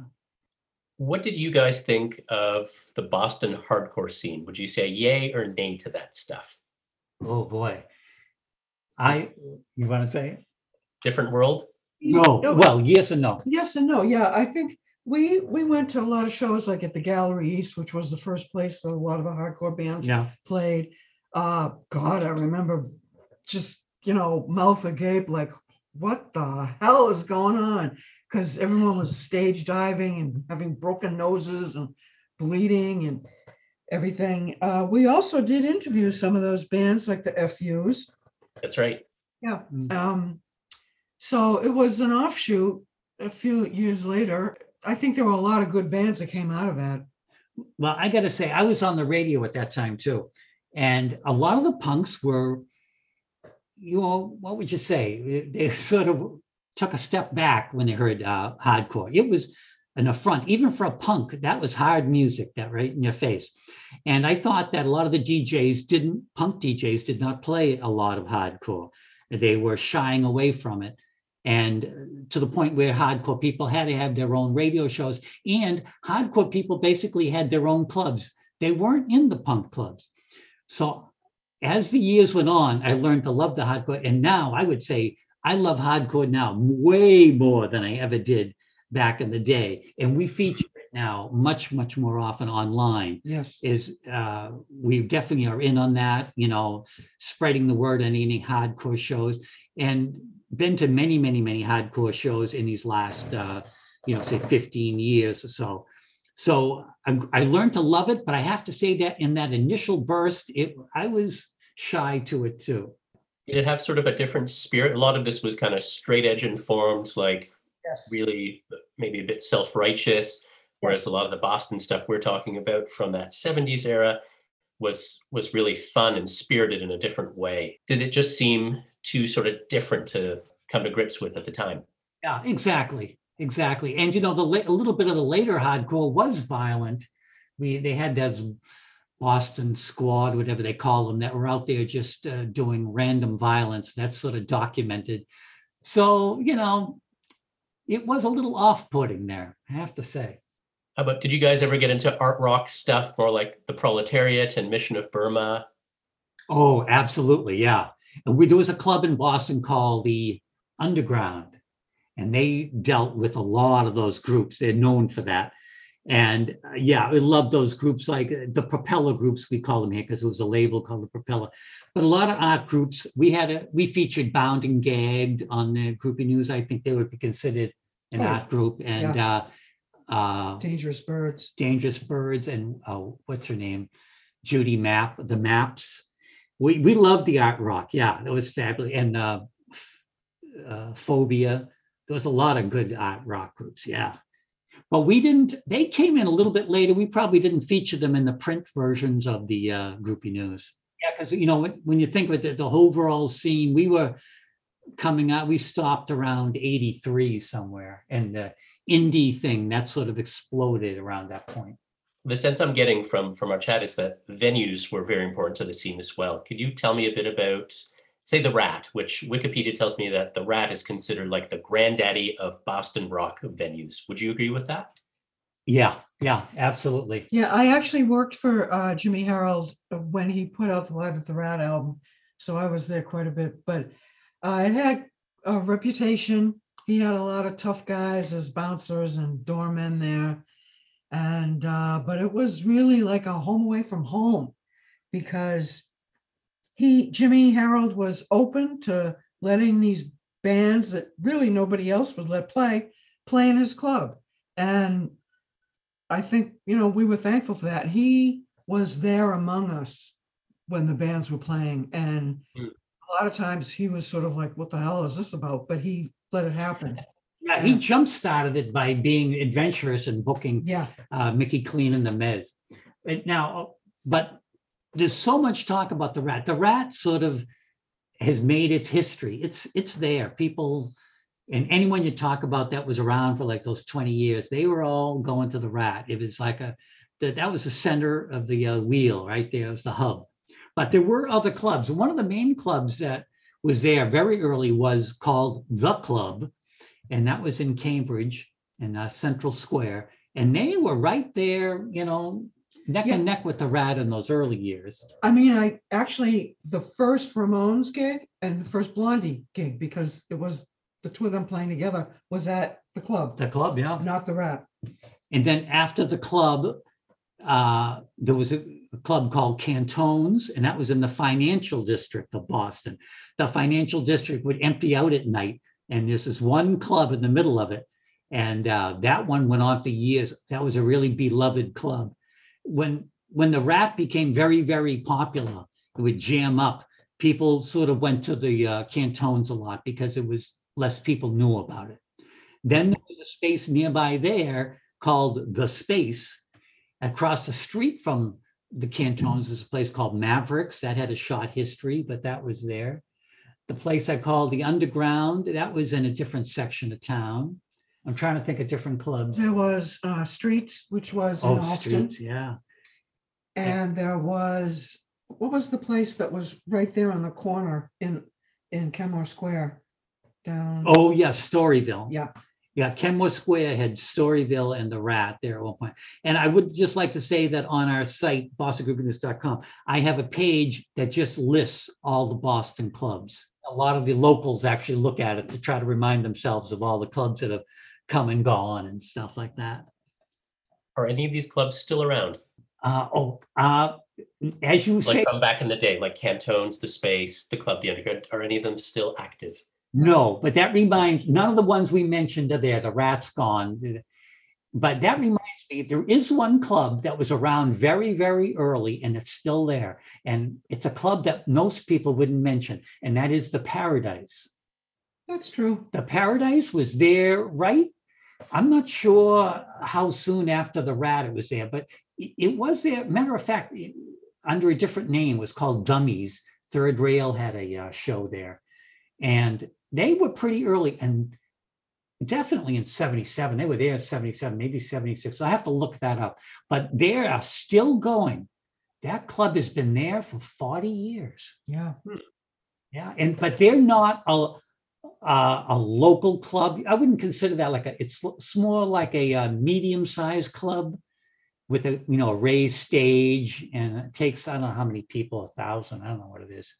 What did you guys think of the Boston hardcore scene? Would you say yay or nay to that stuff? Oh boy. I you want to say it? Different world? No, well, yes and no. Yes and no. Yeah, I think we we went to a lot of shows like at the Gallery East, which was the first place that a lot of the hardcore bands Yeah. played. Uh God, I remember just, you know, mouth agape, like, what the hell is going on? Because everyone was stage diving and having broken noses and bleeding and everything. Uh, we also did interview some of those bands like the FUs. That's right. Yeah. Mm. Um, so it was an offshoot a few years later. I think there were a lot of good bands that came out of that. Well, I got to say, I was on the radio at that time too. And a lot of the punks were, you know, what would you say? They sort of took a step back when they heard uh, hardcore. It was an affront, even for a punk. That was hard music, that right in your face. And I thought that a lot of the DJs didn't, punk DJs did not play a lot of hardcore. They were shying away from it and to the point where hardcore people had to have their own radio shows. And hardcore people basically had their own clubs. They weren't in the punk clubs. So as the years went on i learned to love the hardcore. And now i would say i love hardcore now way more than i ever did back in the day. And we feature it now much much more often online. Yes. is uh, we definitely are in on that you know spreading the word on any hardcore shows. And been to many, many, many hardcore shows in these last, uh, you know, say 15 years or so. So I, I learned to love it, but I have to say that in that initial burst, it I was shy to it too. Did it have sort of a different spirit? A lot of this was kind of straight edge informed, like Yes. really maybe a bit self righteous, whereas a lot of the Boston stuff we're talking about from that 70s era was was really fun and spirited in a different way. Did it just seem too sort of different to come to grips with at the time? Yeah, exactly, exactly. And you know, the la- a little bit of the later hardcore was violent. We they had those Boston Squad, whatever they call them, that were out there just uh, doing random violence. That's sort of documented. So you know, it was a little off-putting there, I have to say. How about did you guys ever get into art rock stuff more like the Proletariat and Mission of Burma? Oh, absolutely, yeah. And we there was a club in Boston called the Underground, and they dealt with a lot of those groups. They're known for that. And uh, yeah, I love those groups like uh, the Propeller groups, we call them here because it was a label called the Propeller. But a lot of art groups, we had a we featured Bound and Gagged on the groupie news. I think they would be considered an Oh, art group. And uh, uh, Dangerous birds. Dangerous Birds and oh, what's her name? Judy Map, the maps. We we love the art rock. Yeah, that was fabulous. And uh, uh, Phobia. There was a lot of good art rock groups. Yeah. But we didn't, they came in a little bit later. We probably didn't feature them in the print versions of the uh, groupie news. Yeah, because you know, when, when you think of it, the, the overall scene, we were coming out, we stopped around 83 somewhere. And the indie thing that sort of exploded around that point. The sense I'm getting from from our chat is that venues were very important to the scene as well. Could you tell me a bit about, say, the Rat, which Wikipedia tells me that the Rat is considered like the granddaddy of Boston rock venues. Would you agree with that? Yeah, yeah, absolutely. Yeah, I actually worked for uh, Jimmy Harold uh, when he put out the Live at the Rat album, so I was there quite a bit. But uh, it had a reputation. He had a lot of tough guys as bouncers and doormen there, and uh, but it was really like a home away from home because he Jimmy Harold was open to letting these bands that really nobody else would let play play in his club, and I think, you know, we were thankful for that. He was there among us when the bands were playing. And Hmm. a lot of times he was sort of like, what the hell is this about? But he let it happen. Yeah, he jump started it by being adventurous and booking Yeah. uh, Mickey Clean and the. And now, uh, but there's so much talk about the rat. The rat sort of has made its history. It's it's there. People and anyone you talk about that was around for like those 20 years, they were all going to the rat. It was like a that that was the center of the uh, wheel right there. It was the hub. But there were other clubs. One of the main clubs that was there very early was called the Club, and that was in Cambridge in uh, Central Square and they were right there, you know, neck Yeah. and neck with the rat in those early years. I mean, I actually, the first Ramones gig and the first Blondie gig, because it was the two of them playing together, was at the club, The club, yeah. not the Rat. And then after the club, uh, there was a, a club called Cantones, and that was in the financial district of Boston. The financial district would empty out at night, and this one club in the middle of it. And uh, that one went on for years. That was a really beloved club. When when the rat became very, very popular, it would jam up. People sort of went to the uh, Cantones a lot because it was less people knew about it. Then there was a space nearby there called the Space. Across the street from the Cantones is a place called Mavericks that had a short history, but that was there. The place I called the Underground, that was in a different section of town. I'm trying to think of different clubs. There was uh, Streets, which was in Oh, Allston. streets, yeah. And there was, what was the place that was right there on the corner in, in Kenmore Square? Down, Oh, yeah, Storyville. yeah, Yeah, Kenmore Square had Storyville and the Rat there at one point. And I would just like to say that on our site, bostongroupienews.com, I have a page that just lists all the Boston clubs. A lot of the locals actually look at it to try to remind themselves of all the clubs that have come and gone and stuff like that. Are any of these clubs still around? Uh, oh, uh, as you say, Like from back in the day, like Cantones, the Space, the Club, the Underground. Are any of them still active? No, but that reminds, none of the ones we mentioned are there. The rat's gone. but that reminds me, there is one club that was around very, very early and it's still there. And it's a club that most people wouldn't mention, and that is the Paradise. That's true. The Paradise was there, right? I'm not sure how soon after the rat it was there, but it, was there. Matter of fact, it- under a different name, it was called Dummies. Third Rail had a uh, show there, and they were pretty early and definitely in 77. They were there in 77, maybe 76. So I have to look that up, but they are still going. That club has been there for 40 years. Yeah. Yeah, and but they're not a a, a local club. I wouldn't consider that like a. It's, it's more like a, uh medium-sized club with a you know a raised stage, and it takes I don't know how many people, a thousand. I don't know what it is,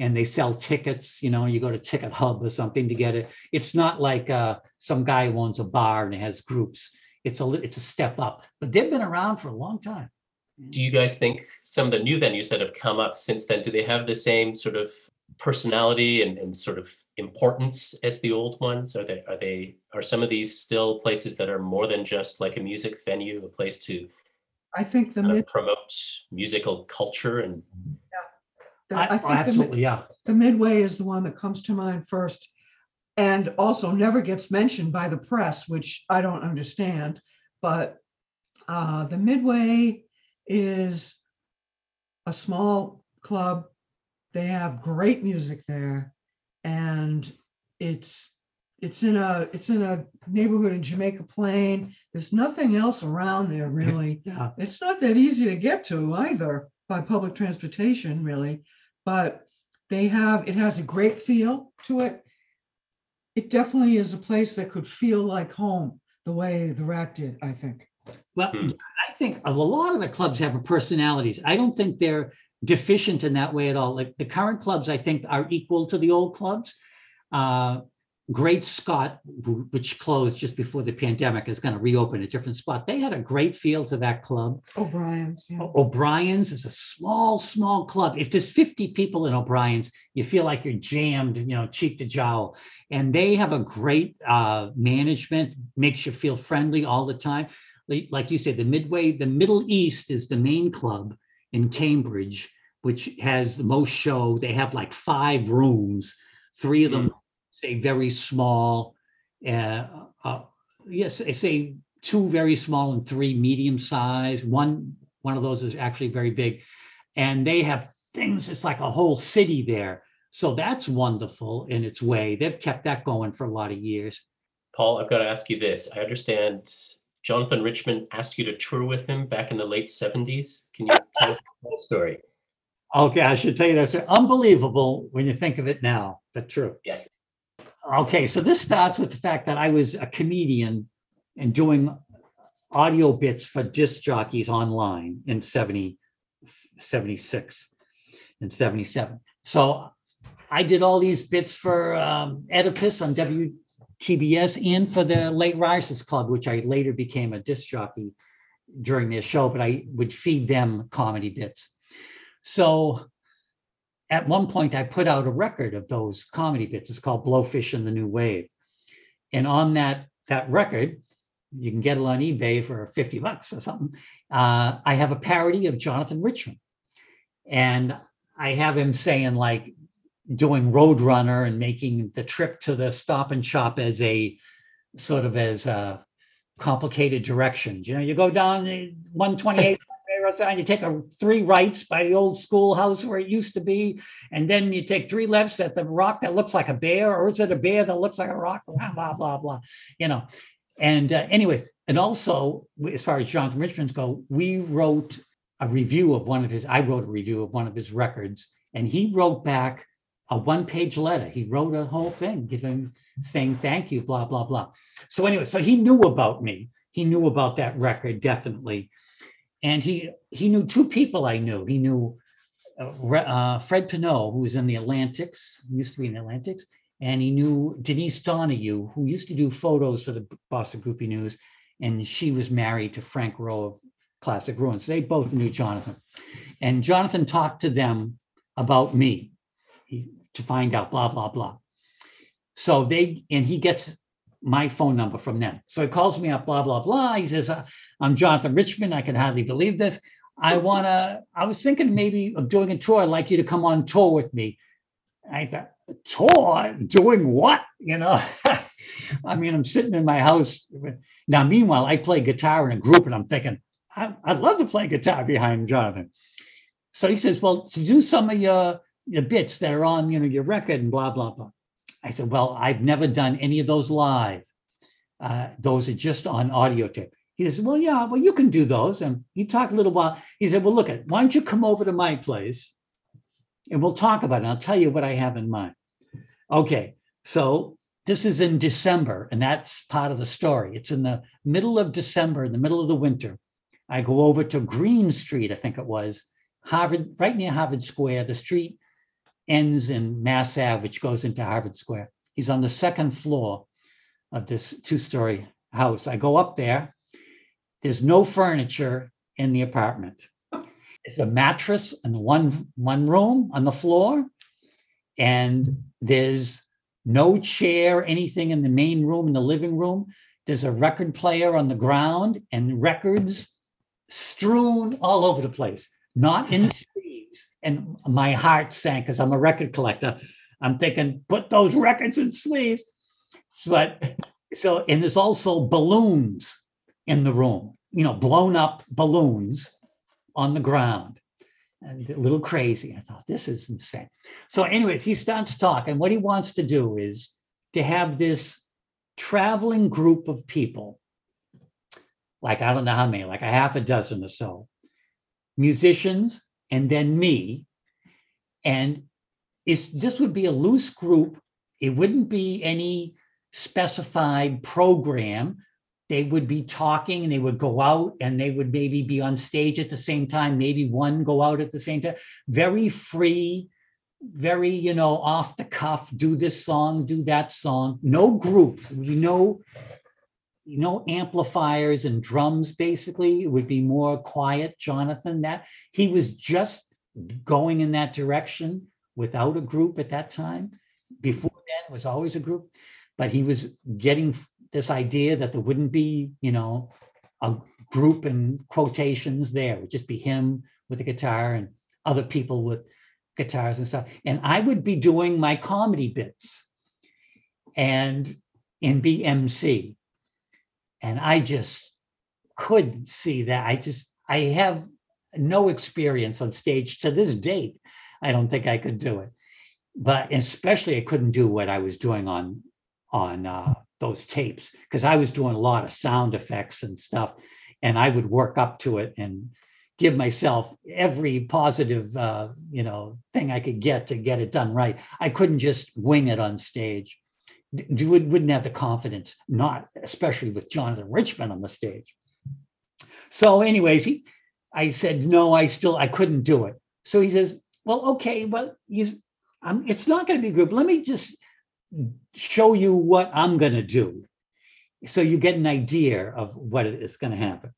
and they sell tickets. You know, you go to Ticket Hub or something to get it. It's not like uh, some guy who owns a bar and has groups. It's a li- it's a step up, but they've been around for a long time. Do you guys think some of the new venues that have come up since then, do they have the same sort of personality and, and sort of importance as the old ones? Are they are they are some of these still places that are more than just like a music venue, a place to I think the kind mid, promote musical culture and the- I- I oh, think the, absolutely, yeah. the midway is the one that comes to mind first. And also never gets mentioned by the press, which I don't understand, but uh, the midway is a small club. They have great music there and it's it's in a it's in a neighborhood in Jamaica Plain. There's nothing else around there really. Yeah. It's not that easy to get to either by public transportation, really. But they have, it has a great feel to it. It definitely is a place that could feel like home, the way the rat did, I think. Well, Hmm. I think a lot of the clubs have personalities. I don't think they're deficient in that way at all. Like the current clubs, I think are equal to the old clubs. Uh, Great Scott, which closed just before the pandemic, is going to reopen a different spot. They had a great feel to that club. O'Brien's, yeah. O'Brien's is a small, small club. If there's 50 people in O'Brien's, you feel like you're jammed, you know, cheek to jowl. And they have a great uh, management, makes you feel friendly all the time. Like, like you said, the Midway, the Middle East is the main club in Cambridge, which has the most show. They have like five rooms, three of them say very small. Uh, uh, yes, I say two very small and three medium size. One one of those is actually very big, and they have things. It's like a whole city there. So that's wonderful in its way. They've kept that going for a lot of years. Paul, I've got to ask you this. I understand Jonathan Richman asked you to tour with him back in the late 70s. Can you tell that story? Okay, I should tell you that's unbelievable when you think of it now, but true. Yes. Okay, so this starts with the fact that I was a comedian and doing audio bits for disc jockeys online in 70, 76 and 77. So I did all these bits for um, Oedipus on WTBS and for the Late Risers Club, which I later became a disc jockey during their show, but I would feed them comedy bits. So at one point I put out a record of those comedy bits. It's called Blowfish and the New Wave. And on that that record, you can get it on eBay for 50 bucks or something. Uh, I have a parody of Jonathan Richman. And I have him saying like doing Roadrunner and making the trip to the stop and shop as a sort of as a complicated directions. You know, you go down the 128 and you take a three rights by the old schoolhouse where it used to be, and then you take three lefts at the rock that looks like a bear, or is it a bear that looks like a rock? Blah blah blah blah. You know, and uh, anyway, and also as far as Jonathan Richman's go, we wrote a review of one of his. I wrote a review of one of his records, and he wrote back a one-page letter. He wrote a whole thing, giving saying thank you, blah blah blah. So anyway, so he knew about me. He knew about that record definitely, and he he knew two people I knew. He knew uh, uh, Fred Pinot, who was in the Atlantics, used to be in the Atlantics, and he knew Denise Donahue, who used to do photos for the Boston Groupie News, and she was married to Frank Rowe of Classic Ruins. They both knew Jonathan, and Jonathan talked to them about me he, to find out blah blah blah. So they and he gets my phone number from them. So he calls me up, blah, blah, blah. He says, uh, I'm Jonathan Richman. I can hardly believe this. I want to, I was thinking maybe of doing a tour. I'd like you to come on tour with me. I thought, tour? Doing what? You know, I mean, I'm sitting in my house. Now, meanwhile, I play guitar in a group and I'm thinking, I, would love to play guitar behind Jonathan. So he says, well, to do some of your, your bits that are on, you know, your record and blah, blah, blah. I said, well, I've never done any of those live. Uh, those are just on audio tape. He says, well, yeah, well, you can do those. And he talked a little while. He said, well, look, at why don't you come over to my place and we'll talk about it. I'll tell you what I have in mind. Okay, so this is in December, and that's part of the story. It's in the middle of December, in the middle of the winter. I go over to Green Street, I think it was, Harvard, right near Harvard Square. The street ends in Mass Ave, which goes into Harvard Square. He's on the second floor of this two-story house. I go up there. There's no furniture in the apartment. It's a mattress in one one room on the floor, and there's no chair, anything in the main room, in the living room. There's a record player on the ground and records strewn all over the place, not in sleeves. And my heart sank because I'm a record collector. I'm thinking, put those records in sleeves. But so, and there's also balloons in the room, you know, blown up balloons on the ground and a little crazy. I thought, this is insane. So, anyways, he starts talking. What he wants to do is to have this traveling group of people, like I don't know how many, like a half a dozen or so, musicians, and then me. And it's, this would be a loose group. It wouldn't be any specified program they would be talking and they would go out and they would maybe be on stage at the same time maybe one go out at the same time very free very you know off the cuff do this song do that song no groups you know you know amplifiers and drums basically it would be more quiet jonathan that he was just going in that direction without a group at that time before then was always a group but he was getting this idea that there wouldn't be, you know, a group in quotations there. It would just be him with a guitar and other people with guitars and stuff. And I would be doing my comedy bits and in BMC. And I just could see that. I just, I have no experience on stage to this date. I don't think I could do it. But especially I couldn't do what I was doing on on uh, those tapes because I was doing a lot of sound effects and stuff, and I would work up to it and give myself every positive uh, you know thing I could get to get it done right. I couldn't just wing it on stage. You would, wouldn't have the confidence, not especially with Jonathan Richman on the stage. So, anyways, he, I said no. I still I couldn't do it. So he says, "Well, okay, well, you, I'm, it's not going to be a group. Let me just show you what I'm going to do. So you get an idea of what is going to happen.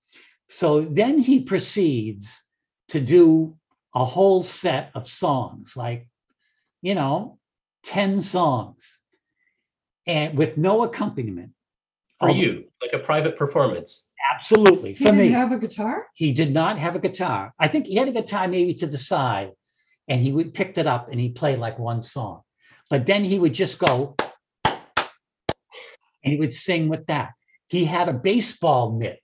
So then he proceeds to do a whole set of songs, like, you know, 10 songs, and with no accompaniment. For you, like a private performance. Absolutely. He For didn't me. have a guitar? He did not have a guitar. I think he had a guitar maybe to the side, and he would picked it up and he played like one song. But then he would just go and he would sing with that. He had a baseball mitt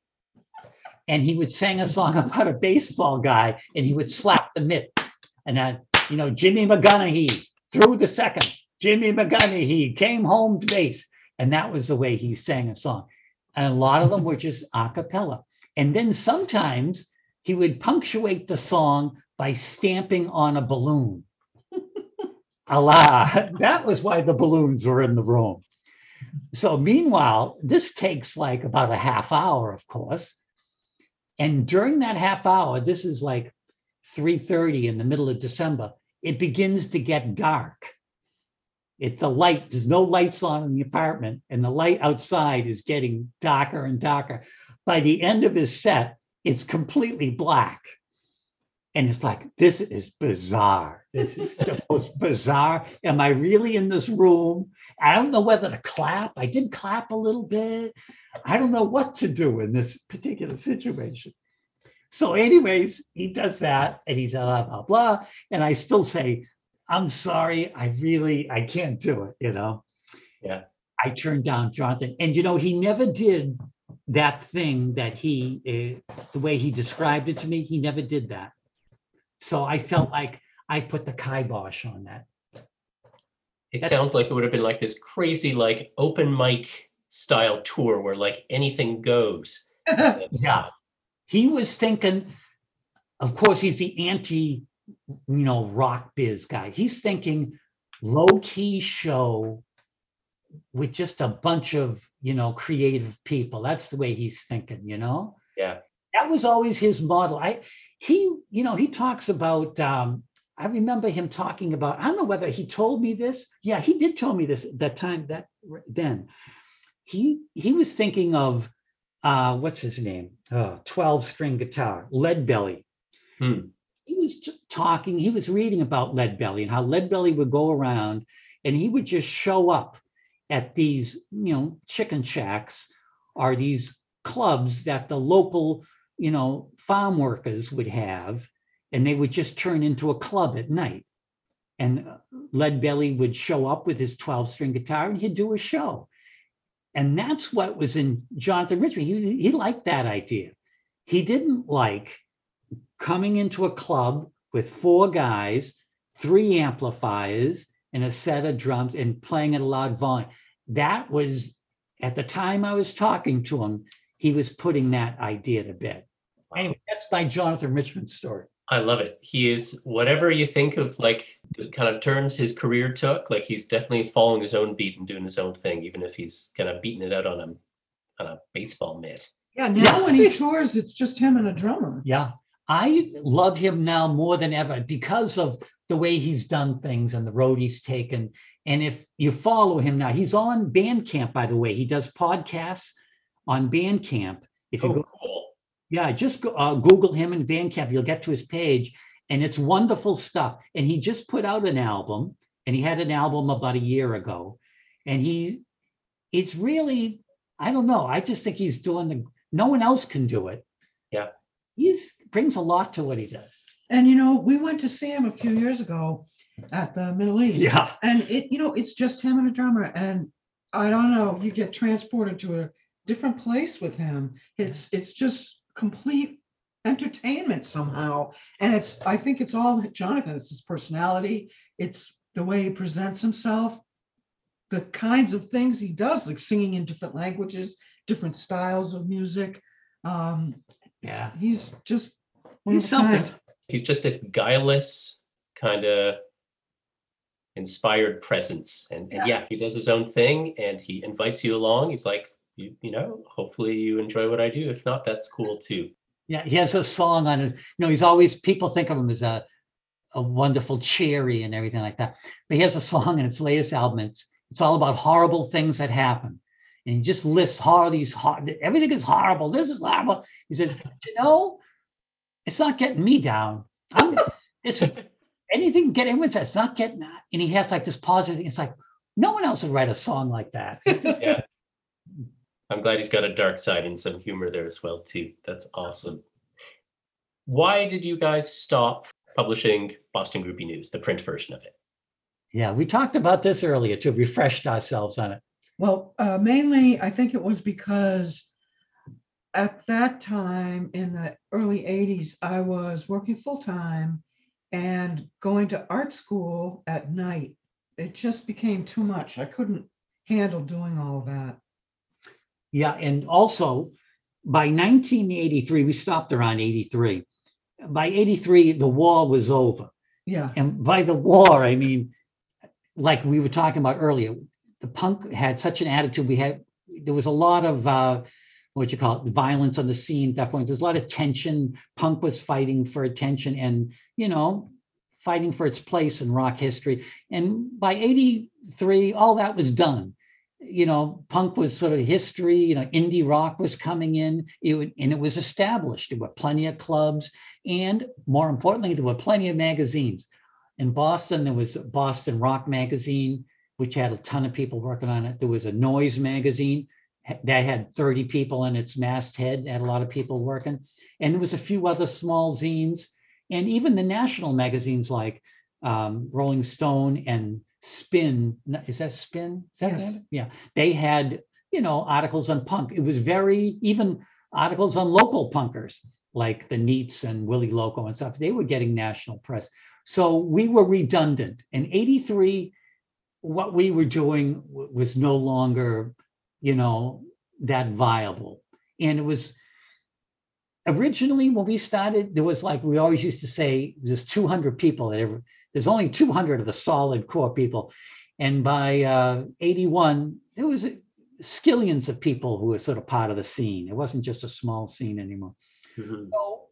and he would sing a song about a baseball guy and he would slap the mitt. And that, you know, Jimmy McGunnahee threw the second. Jimmy McGunnahee came home to base. And that was the way he sang a song. And a lot of them were just a cappella. And then sometimes he would punctuate the song by stamping on a balloon. Allah, that was why the balloons were in the room. So meanwhile, this takes like about a half hour, of course. And during that half hour, this is like 3:30 in the middle of December, it begins to get dark. It's the light, there's no lights on in the apartment, and the light outside is getting darker and darker. By the end of his set, it's completely black. And it's like, this is bizarre. This is the most bizarre. Am I really in this room? I don't know whether to clap. I did clap a little bit. I don't know what to do in this particular situation. So, anyways, he does that and he's blah, blah, blah. And I still say, I'm sorry. I really, I can't do it, you know? Yeah. I turned down Jonathan. And, you know, he never did that thing that he, uh, the way he described it to me, he never did that. So I felt like I put the kibosh on that. It That's- sounds like it would have been like this crazy, like open mic style tour where like anything goes. Yeah. He was thinking, of course, he's the anti, you know, rock biz guy. He's thinking low key show with just a bunch of, you know, creative people. That's the way he's thinking, you know? Yeah. That was always his model. I, he, you know, he talks about, um, I remember him talking about, I don't know whether he told me this. Yeah, he did tell me this that time, that then. He, he was thinking of, uh, what's his name? Oh, 12 string guitar, Lead Belly. Hmm. Was t- talking, he was reading about Lead Belly and how Lead Belly would go around and he would just show up at these, you know, chicken shacks or these clubs that the local, you know, farm workers would have, and they would just turn into a club at night. And uh, Lead Belly would show up with his 12 string guitar and he'd do a show. And that's what was in Jonathan Richman. He, he liked that idea. He didn't like coming into a club with four guys, three amplifiers, and a set of drums and playing at a loud volume. That was at the time I was talking to him, he was putting that idea to bed. Anyway, that's my Jonathan Richman story. I love it. He is whatever you think of like the kind of turns his career took, like he's definitely following his own beat and doing his own thing, even if he's kind of beating it out on a on a baseball mitt. Yeah, now Yeah. when he tours, it's just him and a drummer. Yeah. I love him now more than ever because of the way he's done things and the road he's taken. And if you follow him now, he's on Bandcamp, by the way. He does podcasts on Bandcamp. If you Oh, go, cool. yeah, just go, uh, Google him in Bandcamp, you'll get to his page, and it's wonderful stuff. And he just put out an album, and he had an album about a year ago, and he, it's really, I don't know. I just think he's doing the. No one else can do it. Yeah. He's brings a lot to what he does. And you know, we went to see him a few years ago at the Middle East. Yeah. And it, you know, it's just him and a drummer. And I don't know, you get transported to a different place with him. It's it's just complete entertainment somehow. And it's I think it's all Jonathan. It's his personality. It's the way he presents himself. The kinds of things he does, like singing in different languages, different styles of music. Um, Yeah. he's just he's of a kind. something. He's just this guileless kind of inspired presence. And, and yeah, he does his own thing and he invites you along. He's like, you, you know, hopefully you enjoy what I do. If not, that's cool too. Yeah, he has a song on his, you know, he's always people think of him as a a wonderful cherry and everything like that. But he has a song in its latest album. It's it's all about horrible things that happen. And he just lists all these hor- everything is horrible. This is horrible. He said, you know, it's not getting me down. I'm it's anything get anyone says it's not getting that. And he has like this positive, it's like no one else would write a song like that. Yeah. I'm glad he's got a dark side and some humor there as well too. That's awesome. Why did you guys stop publishing Boston Groupie News, the print version of it? Yeah, we talked about this earlier to refresh ourselves on it. Well, uh, mainly, I think it was because at that time in the early 80s, I was working full time and going to art school at night. It just became too much. I couldn't handle doing all of that. Yeah, and also by 1983, we stopped around 83. By 83, the war was over. Yeah. And by the war, I mean, like we were talking about earlier, the punk had such an attitude. We had, there was a lot of, uh, what you call it, violence on the scene at that point. There's a lot of tension. Punk was fighting for attention and, you know, fighting for its place in rock history. And by 83, all that was done you know, punk was sort of history, you know, indie rock was coming in, it would, and it was established. There were plenty of clubs. And more importantly, there were plenty of magazines. In Boston, there was Boston Rock Magazine, which had a ton of people working on it. There was a Noise Magazine that had 30 people in its masthead, had a lot of people working. And there was a few other small zines. And even the national magazines like um, Rolling Stone and Spin, is that Spin? Is that Yes. Yeah, they had, you know, articles on punk. It was very, even articles on local punkers like the Neats and Willie Loco and stuff. They were getting national press. So we were redundant. In 83, what we were doing w- was no longer, you know, that viable. And it was originally when we started, there was like, we always used to say, there's 200 people that ever, there's only 200 of the solid core people. And by uh, 81, there was skillions of people who were sort of part of the scene. It wasn't just a small scene anymore. Mhm. So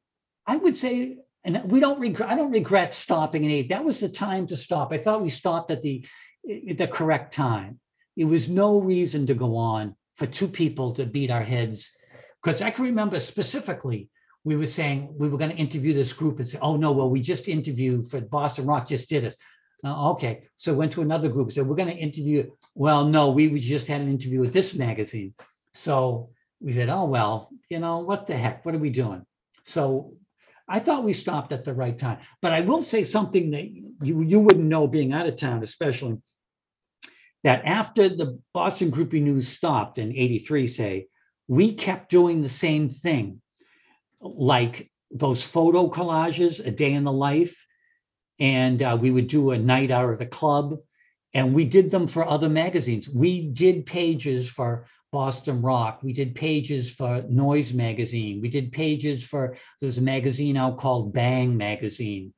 I would say, and we don't regret, I don't regret stopping in eight. That was the time to stop. I thought we stopped at the, the correct time. It was no reason to go on for two people to beat our heads. Because I can remember specifically, we were saying we were going to interview this group and say, oh no, well, we just interviewed for Boston Rock just did us. Uh, okay, so went to another group, said, we're going to interview. Well, no, we just had an interview with this magazine. So we said, oh, well, you know, what the heck, what are we doing? So I thought we stopped at the right time. But I will say something that you, you wouldn't know being out of town, especially that after the Boston Groupie News stopped in 83, say, we kept doing the same thing, like those photo collages, a day in the life. And uh, we would do a night out at the club. And we did them for other magazines. We did pages for Boston Rock. We did pages for Noise Magazine. We did pages for there's a magazine out called Bang Magazine.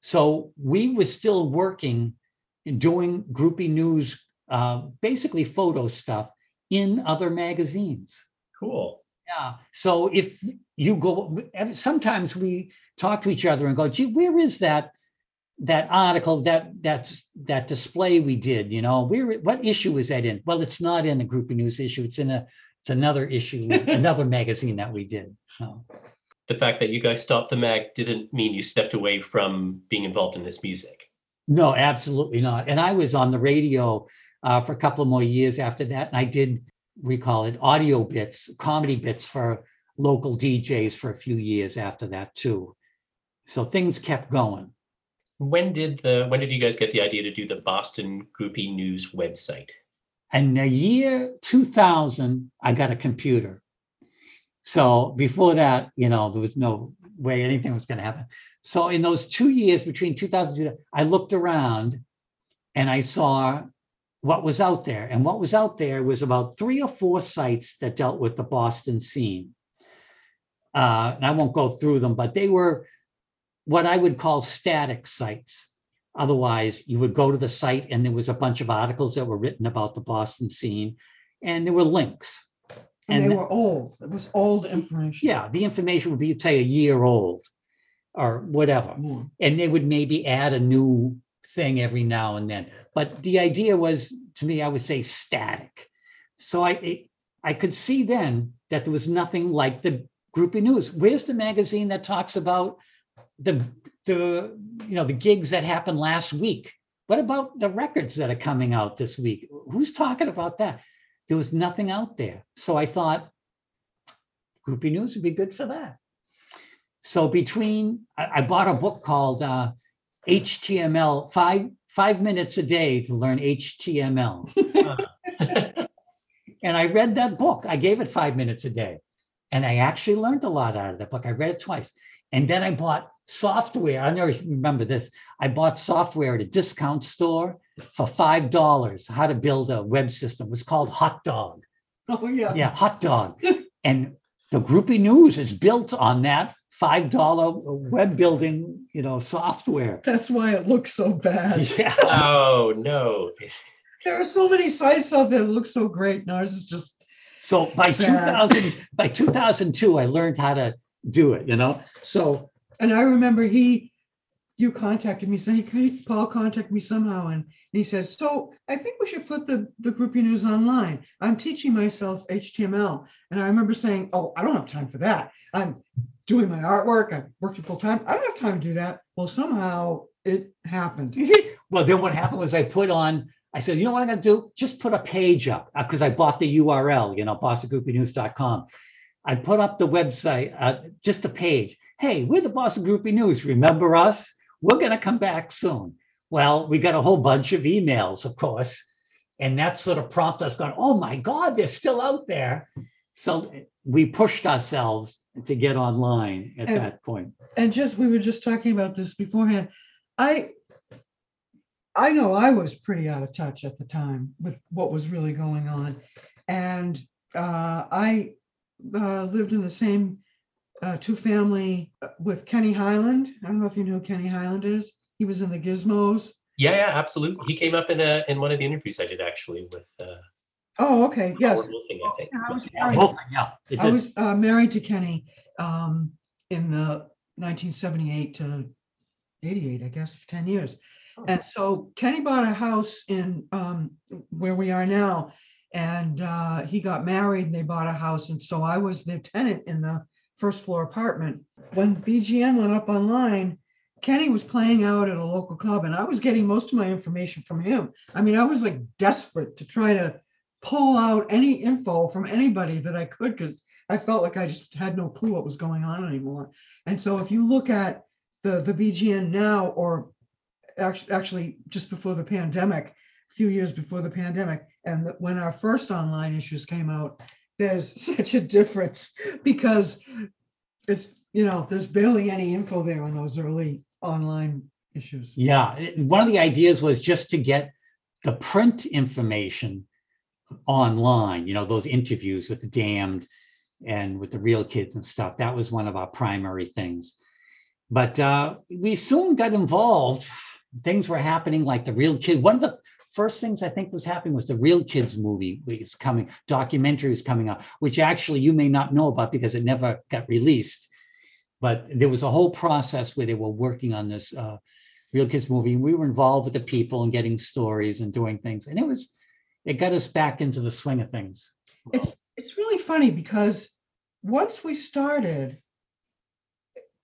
So we were still working and doing groupie news, uh, basically photo stuff in other magazines. Cool. Yeah. So if you go, sometimes we talk to each other and go, gee, where is that? That article, that that's that display we did, you know, where what issue is that in? Well, it's not in the groupie news issue. It's in a it's another issue, another magazine that we did. So The fact that you guys stopped the mag didn't mean you stepped away from being involved in this music. no, absolutely not. And I was on the radio uh, for a couple of more years after that, and I did we call it audio bits, comedy bits for local DJs for a few years after that too. So things kept going. When did the when did you guys get the idea to do the Boston Groupie News website? And the year 2000, I got a computer. So before that, you know, there was no way anything was going to happen. So in those two years between 2000 2000, I looked around and I saw what was out there. And what was out there was about three or four sites that dealt with the Boston scene. Uh, and I won't go through them, but they were what I would call static sites. Otherwise, you would go to the site and there was a bunch of articles that were written about the Boston scene, and there were links. And they th- were old. It was old information. yeah, the information would be, say, a year old or whatever. More. And they would maybe add a new thing every now and then. But the idea was, to me, I would say static. So I, I could see then that there was nothing like the groupie news. Where's the magazine that talks about the, the, you know, the gigs that happened last week? What about the records that are coming out this week? Who's talking about that? There was nothing out there. So I thought groupie news would be good for that. So between, I, I bought a book called uh, HTML, five, five minutes a day to learn HTML. Uh-huh. And I read that book. I gave it five minutes a day. And I actually learned a lot out of that book. I read it twice. And then I bought software. I never remember this. I bought software at a discount store for five dollars. How to build a web system. It was called Hot Dog. Oh, yeah. Yeah, Hot Dog. And the Groupie News is built on that five dollar web building, you know, software. That's why it looks so bad. Yeah. oh no. There are so many sites out there that look so great. and Ours is just, So by Sad. 2000, by 2002, I learned how to do it. You know. So and I remember he, you contacted me saying, "Hey, Paul contacted me somehow. And he says, so I think we should put the, the groupie news online. I'm teaching myself HTML. And I remember saying, oh, I don't have time for that. I'm doing my artwork, I'm working full time. I don't have time to do that. Well, somehow it happened. Well, then what happened was I put on, I said, you know what I'm gonna do? Just put a page up, because I bought the URL, you know, bostongroupienews.com. I put up the website, uh, just a page. Hey, we're the Boston Groupie News. Remember us? We're gonna come back soon. Well, we got a whole bunch of emails, of course. And that sort of prompted us going, oh my God, they're still out there. So we pushed ourselves to get online at And- that point. And just, we were just talking about this beforehand. I, I know I was pretty out of touch at the time with what was really going on. And uh, I uh, lived in the same uh, two-family uh, with Kenne Highland. I don't know if you know who Kenne Highland is. He was in the Gizmos. Yeah, yeah, absolutely. He came up in a in one of the interviews I did actually with uh, Oh, okay, yes. Howard Wuelfing, I think. Yeah, I was Yeah, married- both- yeah, it I did. was uh, married to Kenny um, in the 1978 to 88, I guess, for 10 years. And so Kenny bought a house in um, where we are now, and uh, he got married and they bought a house. And so I was their tenant in the first floor apartment. When BGN went up online, Kenny was playing out at a local club, and I was getting most of my information from him. I mean, I was like desperate to try to pull out any info from anybody that I could because I felt like I just had no clue what was going on anymore. And so if you look at the the BGN now, or actually actually just before the pandemic, a few years before the pandemic, and when our first online issues came out, there's such a difference because it's you know there's barely any info there on those early online issues. Yeah, one of the ideas was just to get the print information online, you know, those interviews with the damned and with the real kids and stuff. That was one of our primary things. But uh, we soon got involved. Things were happening like the real kid. One of the first things I think was happening was the real kids movie was coming, documentary was coming out, which actually you may not know about because it never got released. But there was a whole process where they were working on this uh, real kids movie. We were involved with the people and getting stories and doing things. And it was, it got us back into the swing of things. It's it's really funny because once we started,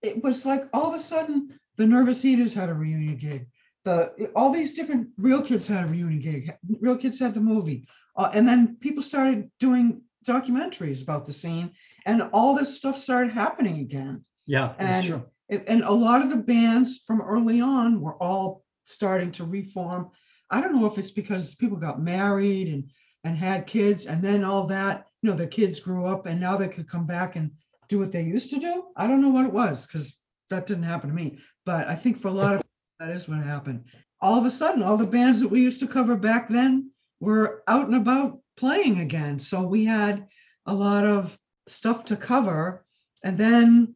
it was like all of a sudden the Nervous Eaters had a reunion gig. The all these different real kids had a reunion gig. Real kids had the movie, uh, and then people started doing documentaries about the scene, and all this stuff started happening again. Yeah, that's And- true. And, and a lot of the bands from early on were all starting to reform. I don't know if it's because people got married and and had kids, and then all that, you know, the kids grew up and now they could come back and do what they used to do. I don't know what it was because that didn't happen to me. But I think for a lot of that is what happened. All of a sudden, all the bands that we used to cover back then were out and about playing again. So we had a lot of stuff to cover. And then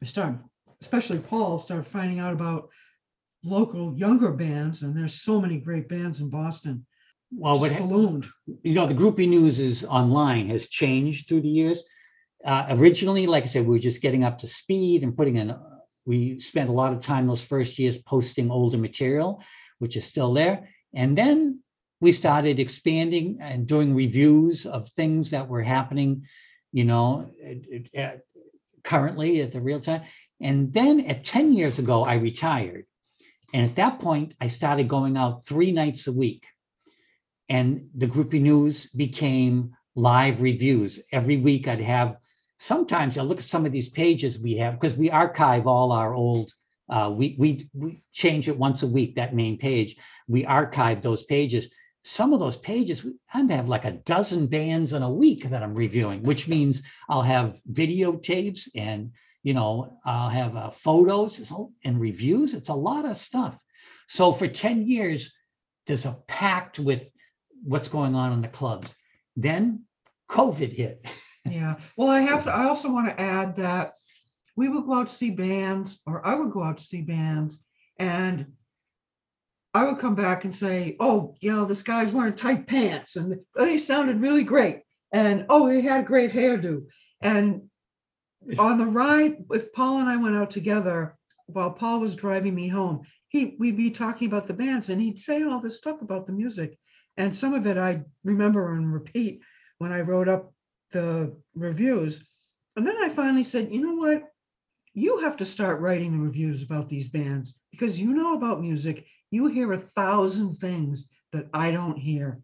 we started, especially Paul, started finding out about local younger bands. And there's so many great bands in Boston. Well, what, ballooned. you know, the groupie news is online has changed through the years. Uh, originally, like I said, we were just getting up to speed and putting in, uh, we spent a lot of time those first years posting older material, which is still there. And then we started expanding and doing reviews of things that were happening, you know, at- at- currently at the real time. And then at 10 years ago, I retired. And at that point, I started going out three nights a week. And the groupie news became live reviews. Every week I'd have, sometimes I'll look at some of these pages we have, because we archive all our old, uh, we, we, we change it once a week, that main page. We archive those pages. Some of those pages, I'd have like a dozen bands in a week that I'm reviewing, which means I'll have videotapes and, you know, I'll have uh, photos and reviews. It's a lot of stuff. So for 10 years, there's a pact with what's going on in the clubs. Then COVID hit. Yeah, well, I have to, I also want to add that we would go out to see bands, or I would go out to see bands, and I would come back and say, oh, you know, this guy's wearing tight pants, and they sounded really great, and oh, he had a great hairdo. And on the ride, if Paul and I went out together, while Paul was driving me home, he, we'd be talking about the bands, and he'd say all this stuff about the music. And some of it I remember and repeat when I wrote up the reviews. And then I finally said, you know what? you have to start writing the reviews about these bands because you know about music. You hear a thousand things that I don't hear.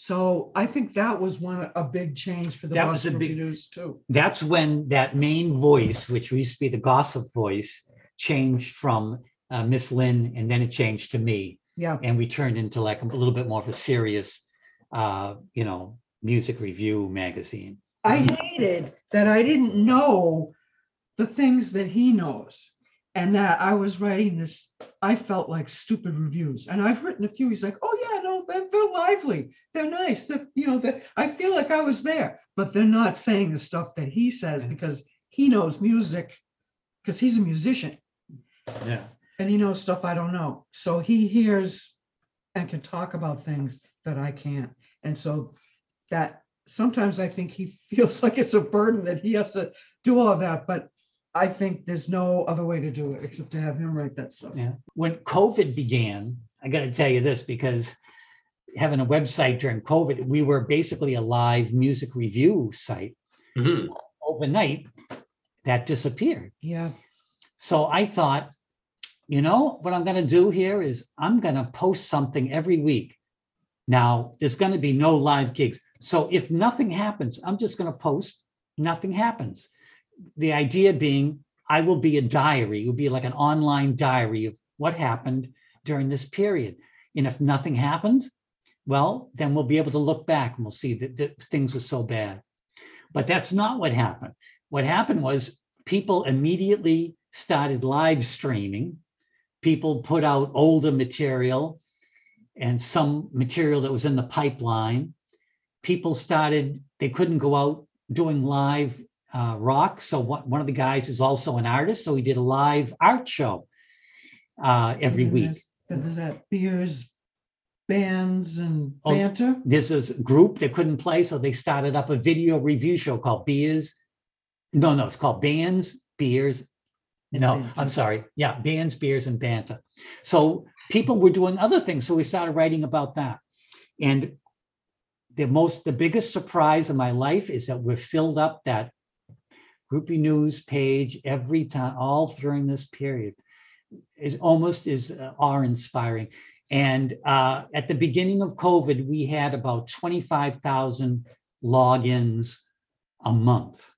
So I think that was one, a big change for the That was a Boston big- Review too. That's when that main voice, which used to be the gossip voice, changed from uh, Miss Lynn, and then it changed to me, Yeah, and we turned into like a little bit more of a serious, uh, you know, music review magazine. I hated that I didn't know the things that he knows. And that I was writing this, I felt like stupid reviews. And I've written a few. He's like, oh yeah, they're, lively. They're nice. They're, you know, that I feel like I was there, but they're not saying the stuff that he says because he knows music, because he's a musician Yeah. and he knows stuff I don't know. So he hears and can talk about things that I can't. And so that sometimes I think he feels like it's a burden that he has to do all that, but I think there's no other way to do it except to have him write that stuff. Yeah. When COVID began, I got to tell you this because having a website during COVID, we were basically a live music review site. Mhm. Overnight, that disappeared. Yeah. So I thought, you know, what I'm going to do here is I'm going to post something every week. Now, there's going to be no live gigs. So if nothing happens, I'm just going to post, nothing happens. The idea being, I will be a diary, it will be like an online diary of what happened during this period. And if nothing happened, well, then we'll be able to look back and we'll see that, that things were so bad. But that's not what happened. What happened was people immediately started live streaming. People put out older material and some material that was in the pipeline. People started, they couldn't go out doing live uh, rock. So one, one of the guys is also an artist. So he did a live art show uh, every week. there's that beers, bands and Oh, banter. There's this group that couldn't play. So they started up a video review show called Beers. No, no, it's called Bands, Beers, and No, banter. I'm sorry. Yeah, bands, beers, and banter. So people were doing other things. So we started writing about that. And the most, the biggest surprise of my life is that we've filled up that groupie news page every time, all during this period. It almost is uh, awe-inspiring. And uh, at the beginning of COVID, we had about 25,000 logins a month.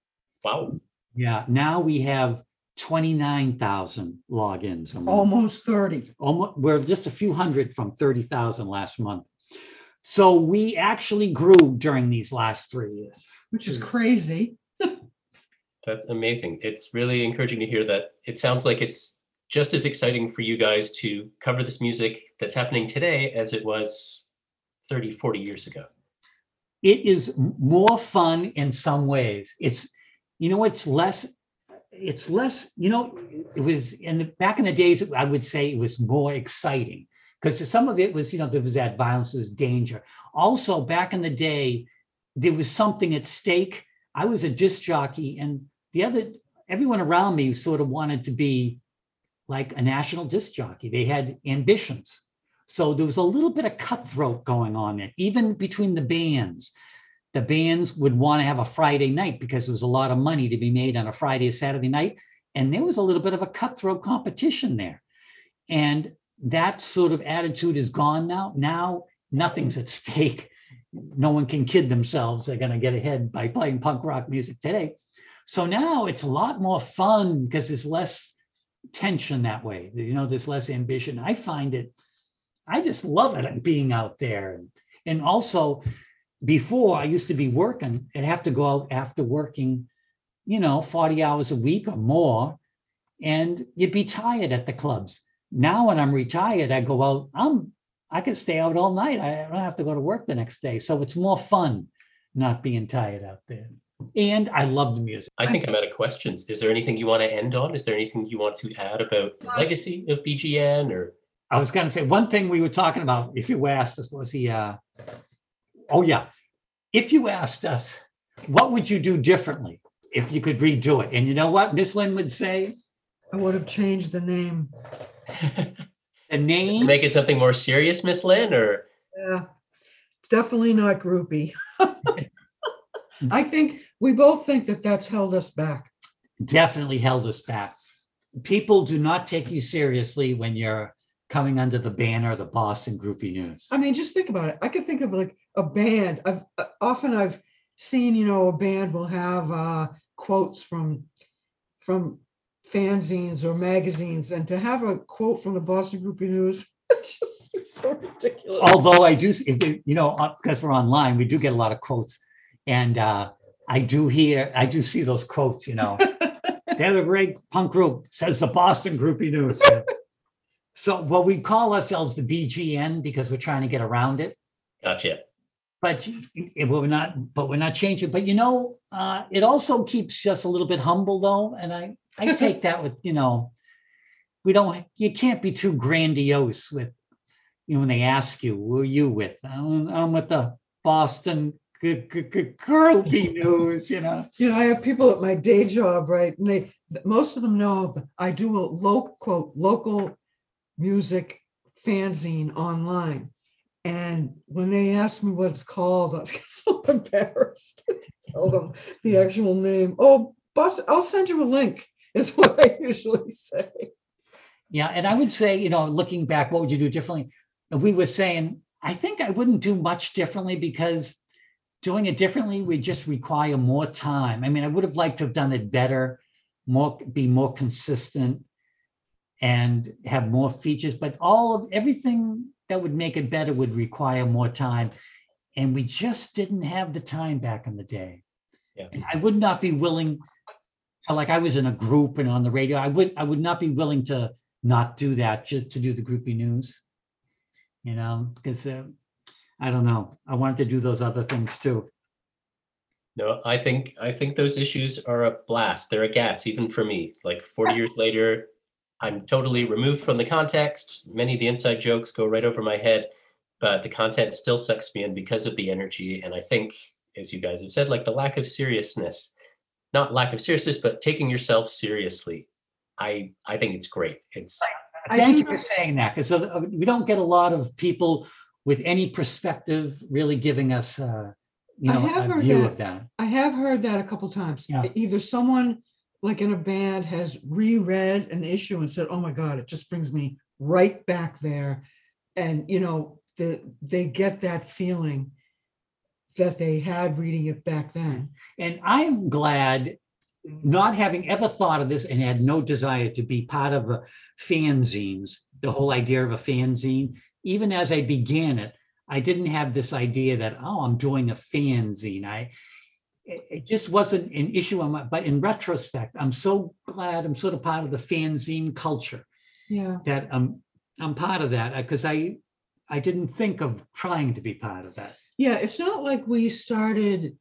Wow. Yeah, now we have 29,000 logins a month. Almost 30. Almost, we're just a few hundred from 30,000 last month. So we actually grew during these last three years. Which is crazy. That's amazing. It's really encouraging to hear that it sounds like it's just as exciting for you guys to cover this music that's happening today as it was 30, 40 years ago. It is more fun in some ways. It's, you know, it's less, it's less, you know, it was in the back in the days, I would say it was more exciting because some of it was, you know, there was that violence, there's danger. Also, back in the day, there was something at stake. I was a disc jockey, and the other, everyone around me sort of wanted to be like a national disc jockey. They had ambitions. So there was a little bit of cutthroat going on there, even between the bands. The bands would want to have a Friday night because there was a lot of money to be made on a Friday or Saturday night. And there was a little bit of a cutthroat competition there. And that sort of attitude is gone now. Now nothing's at stake. No one can kid themselves they're going to get ahead by playing punk rock music today. So now it's a lot more fun because there's less tension that way. You know, there's less ambition. I find it, I just love it being out there. And, and also, before I used to be working and have to go out after working, you know, 40 hours a week or more, and you'd be tired at the clubs. Now, when I'm retired, I go out, I'm I can stay out all night. I don't have to go to work the next day. So it's more fun not being tired out there. And I love the music. I think I'm out of questions. Is there anything you want to end on? Is there anything you want to add about the legacy of BGN or I was going to say one thing we were talking about. If you asked us, was he? Uh, oh yeah, if you asked us, what would you do differently if you could redo it? And you know what Miss Lynn would say? I would have changed the name. The to name. make it something more serious, Miss Lynn? Or Yeah, definitely not groupie. I think we both think that that's held us back. definitely held us back. people do not take you seriously when you're coming under the banner of the Boston Groupie News. I mean, just think about it. I could think of like a band. I've uh, often I've seen, you know, a band will have uh, quotes from from fanzines or magazines, and to have a quote from the Boston Groupie News, it's just so ridiculous. Although I do, if you know, uh, because we're online, we do get a lot of quotes, and uh, I do hear, I do see those quotes. You know, they're a great punk group, says the Boston Groupie News. so, well, we call ourselves the BGN because we're trying to get around it. Gotcha. But it- we're not, but we're not changing. But you know, uh, it also keeps us a little bit humble, though, and I, I take that with, you know, we don't, you can't be too grandiose with, you know, when they ask you, who are you with? I'm, I'm with the Boston G- G- G- Groupie News, you know. You know, I have people at my day job, right? And they, most of them know I do a local quote, local music fanzine online. And when they ask me what it's called, I get so embarrassed to tell them the actual name. Oh, Boston, I'll send you a link, is what I usually say. Yeah, and I would say, you know, looking back, what would you do differently? And we were saying, I think I wouldn't do much differently because doing it differently would just require more time. I mean, I would have liked to have done it better, more, be more consistent and have more features, but all of everything that would make it better would require more time. And we just didn't have the time back in the day. Yeah. And I would not be willing to, like I was in a group and on the radio, I would, I would not be willing to not do that just to do the groupie news. You know, because uh, I don't know, I wanted to do those other things too. No, I think I think those issues are a blast. They're a gas, even for me. Like 40 years later, I'm totally removed from the context. Many of the inside jokes go right over my head, but the content still sucks me in because of the energy. And I think, as you guys have said, like the lack of seriousness, not lack of seriousness, but taking yourself seriously. I I think it's great. It's I Thank you for saying that, because we don't get a lot of people with any perspective really giving us, uh, you I know, have a heard view that. of that. I have heard that a couple times. Yeah. Either someone like in a band has reread an issue and said, "Oh my God, it just brings me right back there," and you know, the they get that feeling that they had reading it back then. And I'm glad, not having ever thought of this and had no desire to be part of a fanzines, the whole idea of a fanzine, even as I began it, I didn't have this idea that, oh, I'm doing a fanzine. I, it, it just wasn't an issue on my, but in retrospect, I'm so glad I'm sort of part of the fanzine culture Yeah. that I'm, I'm part of that uh, because I, I didn't think of trying to be part of that. Yeah, it's not like we started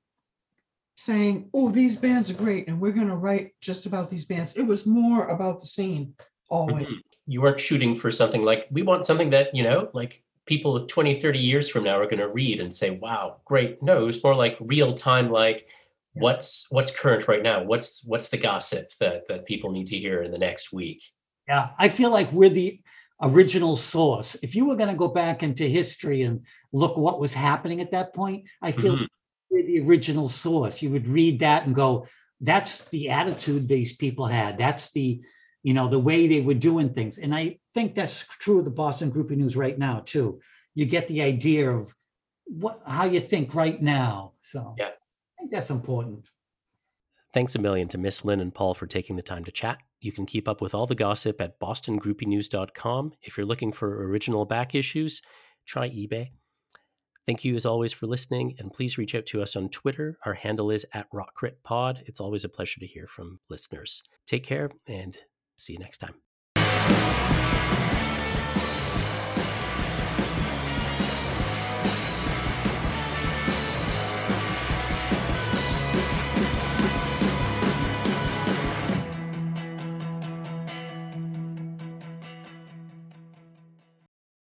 saying, "Oh, these bands are great," and we're going to write just about these bands. It was more about the scene always. Mhm. you weren't shooting for something like we want something that, you know, like people 20, 30 years from now are going to read and say, "Wow, great." No, it was more like real time like Yeah. what's what's current right now? What's what's the gossip that that people need to hear in the next week? Yeah, I feel like we're the original source. If you were going to go back into history and look what was happening at that point, I feel Mhm. we're the original source. You would read that and go, that's the attitude these people had. That's the, you know, the way they were doing things. And I think that's true of the Boston Groupie News right now too. You get the idea of what how you think right now. So Yeah. I think that's important. Thanks a million to Miss Lynn and Paul for taking the time to chat. You can keep up with all the gossip at bostongroupienews.com. If you're looking for original back issues, try eBay. Thank you as always for listening, and please reach out to us on Twitter. Our handle is at RockCritPod. It's always a pleasure to hear from listeners. Take care and see you next time.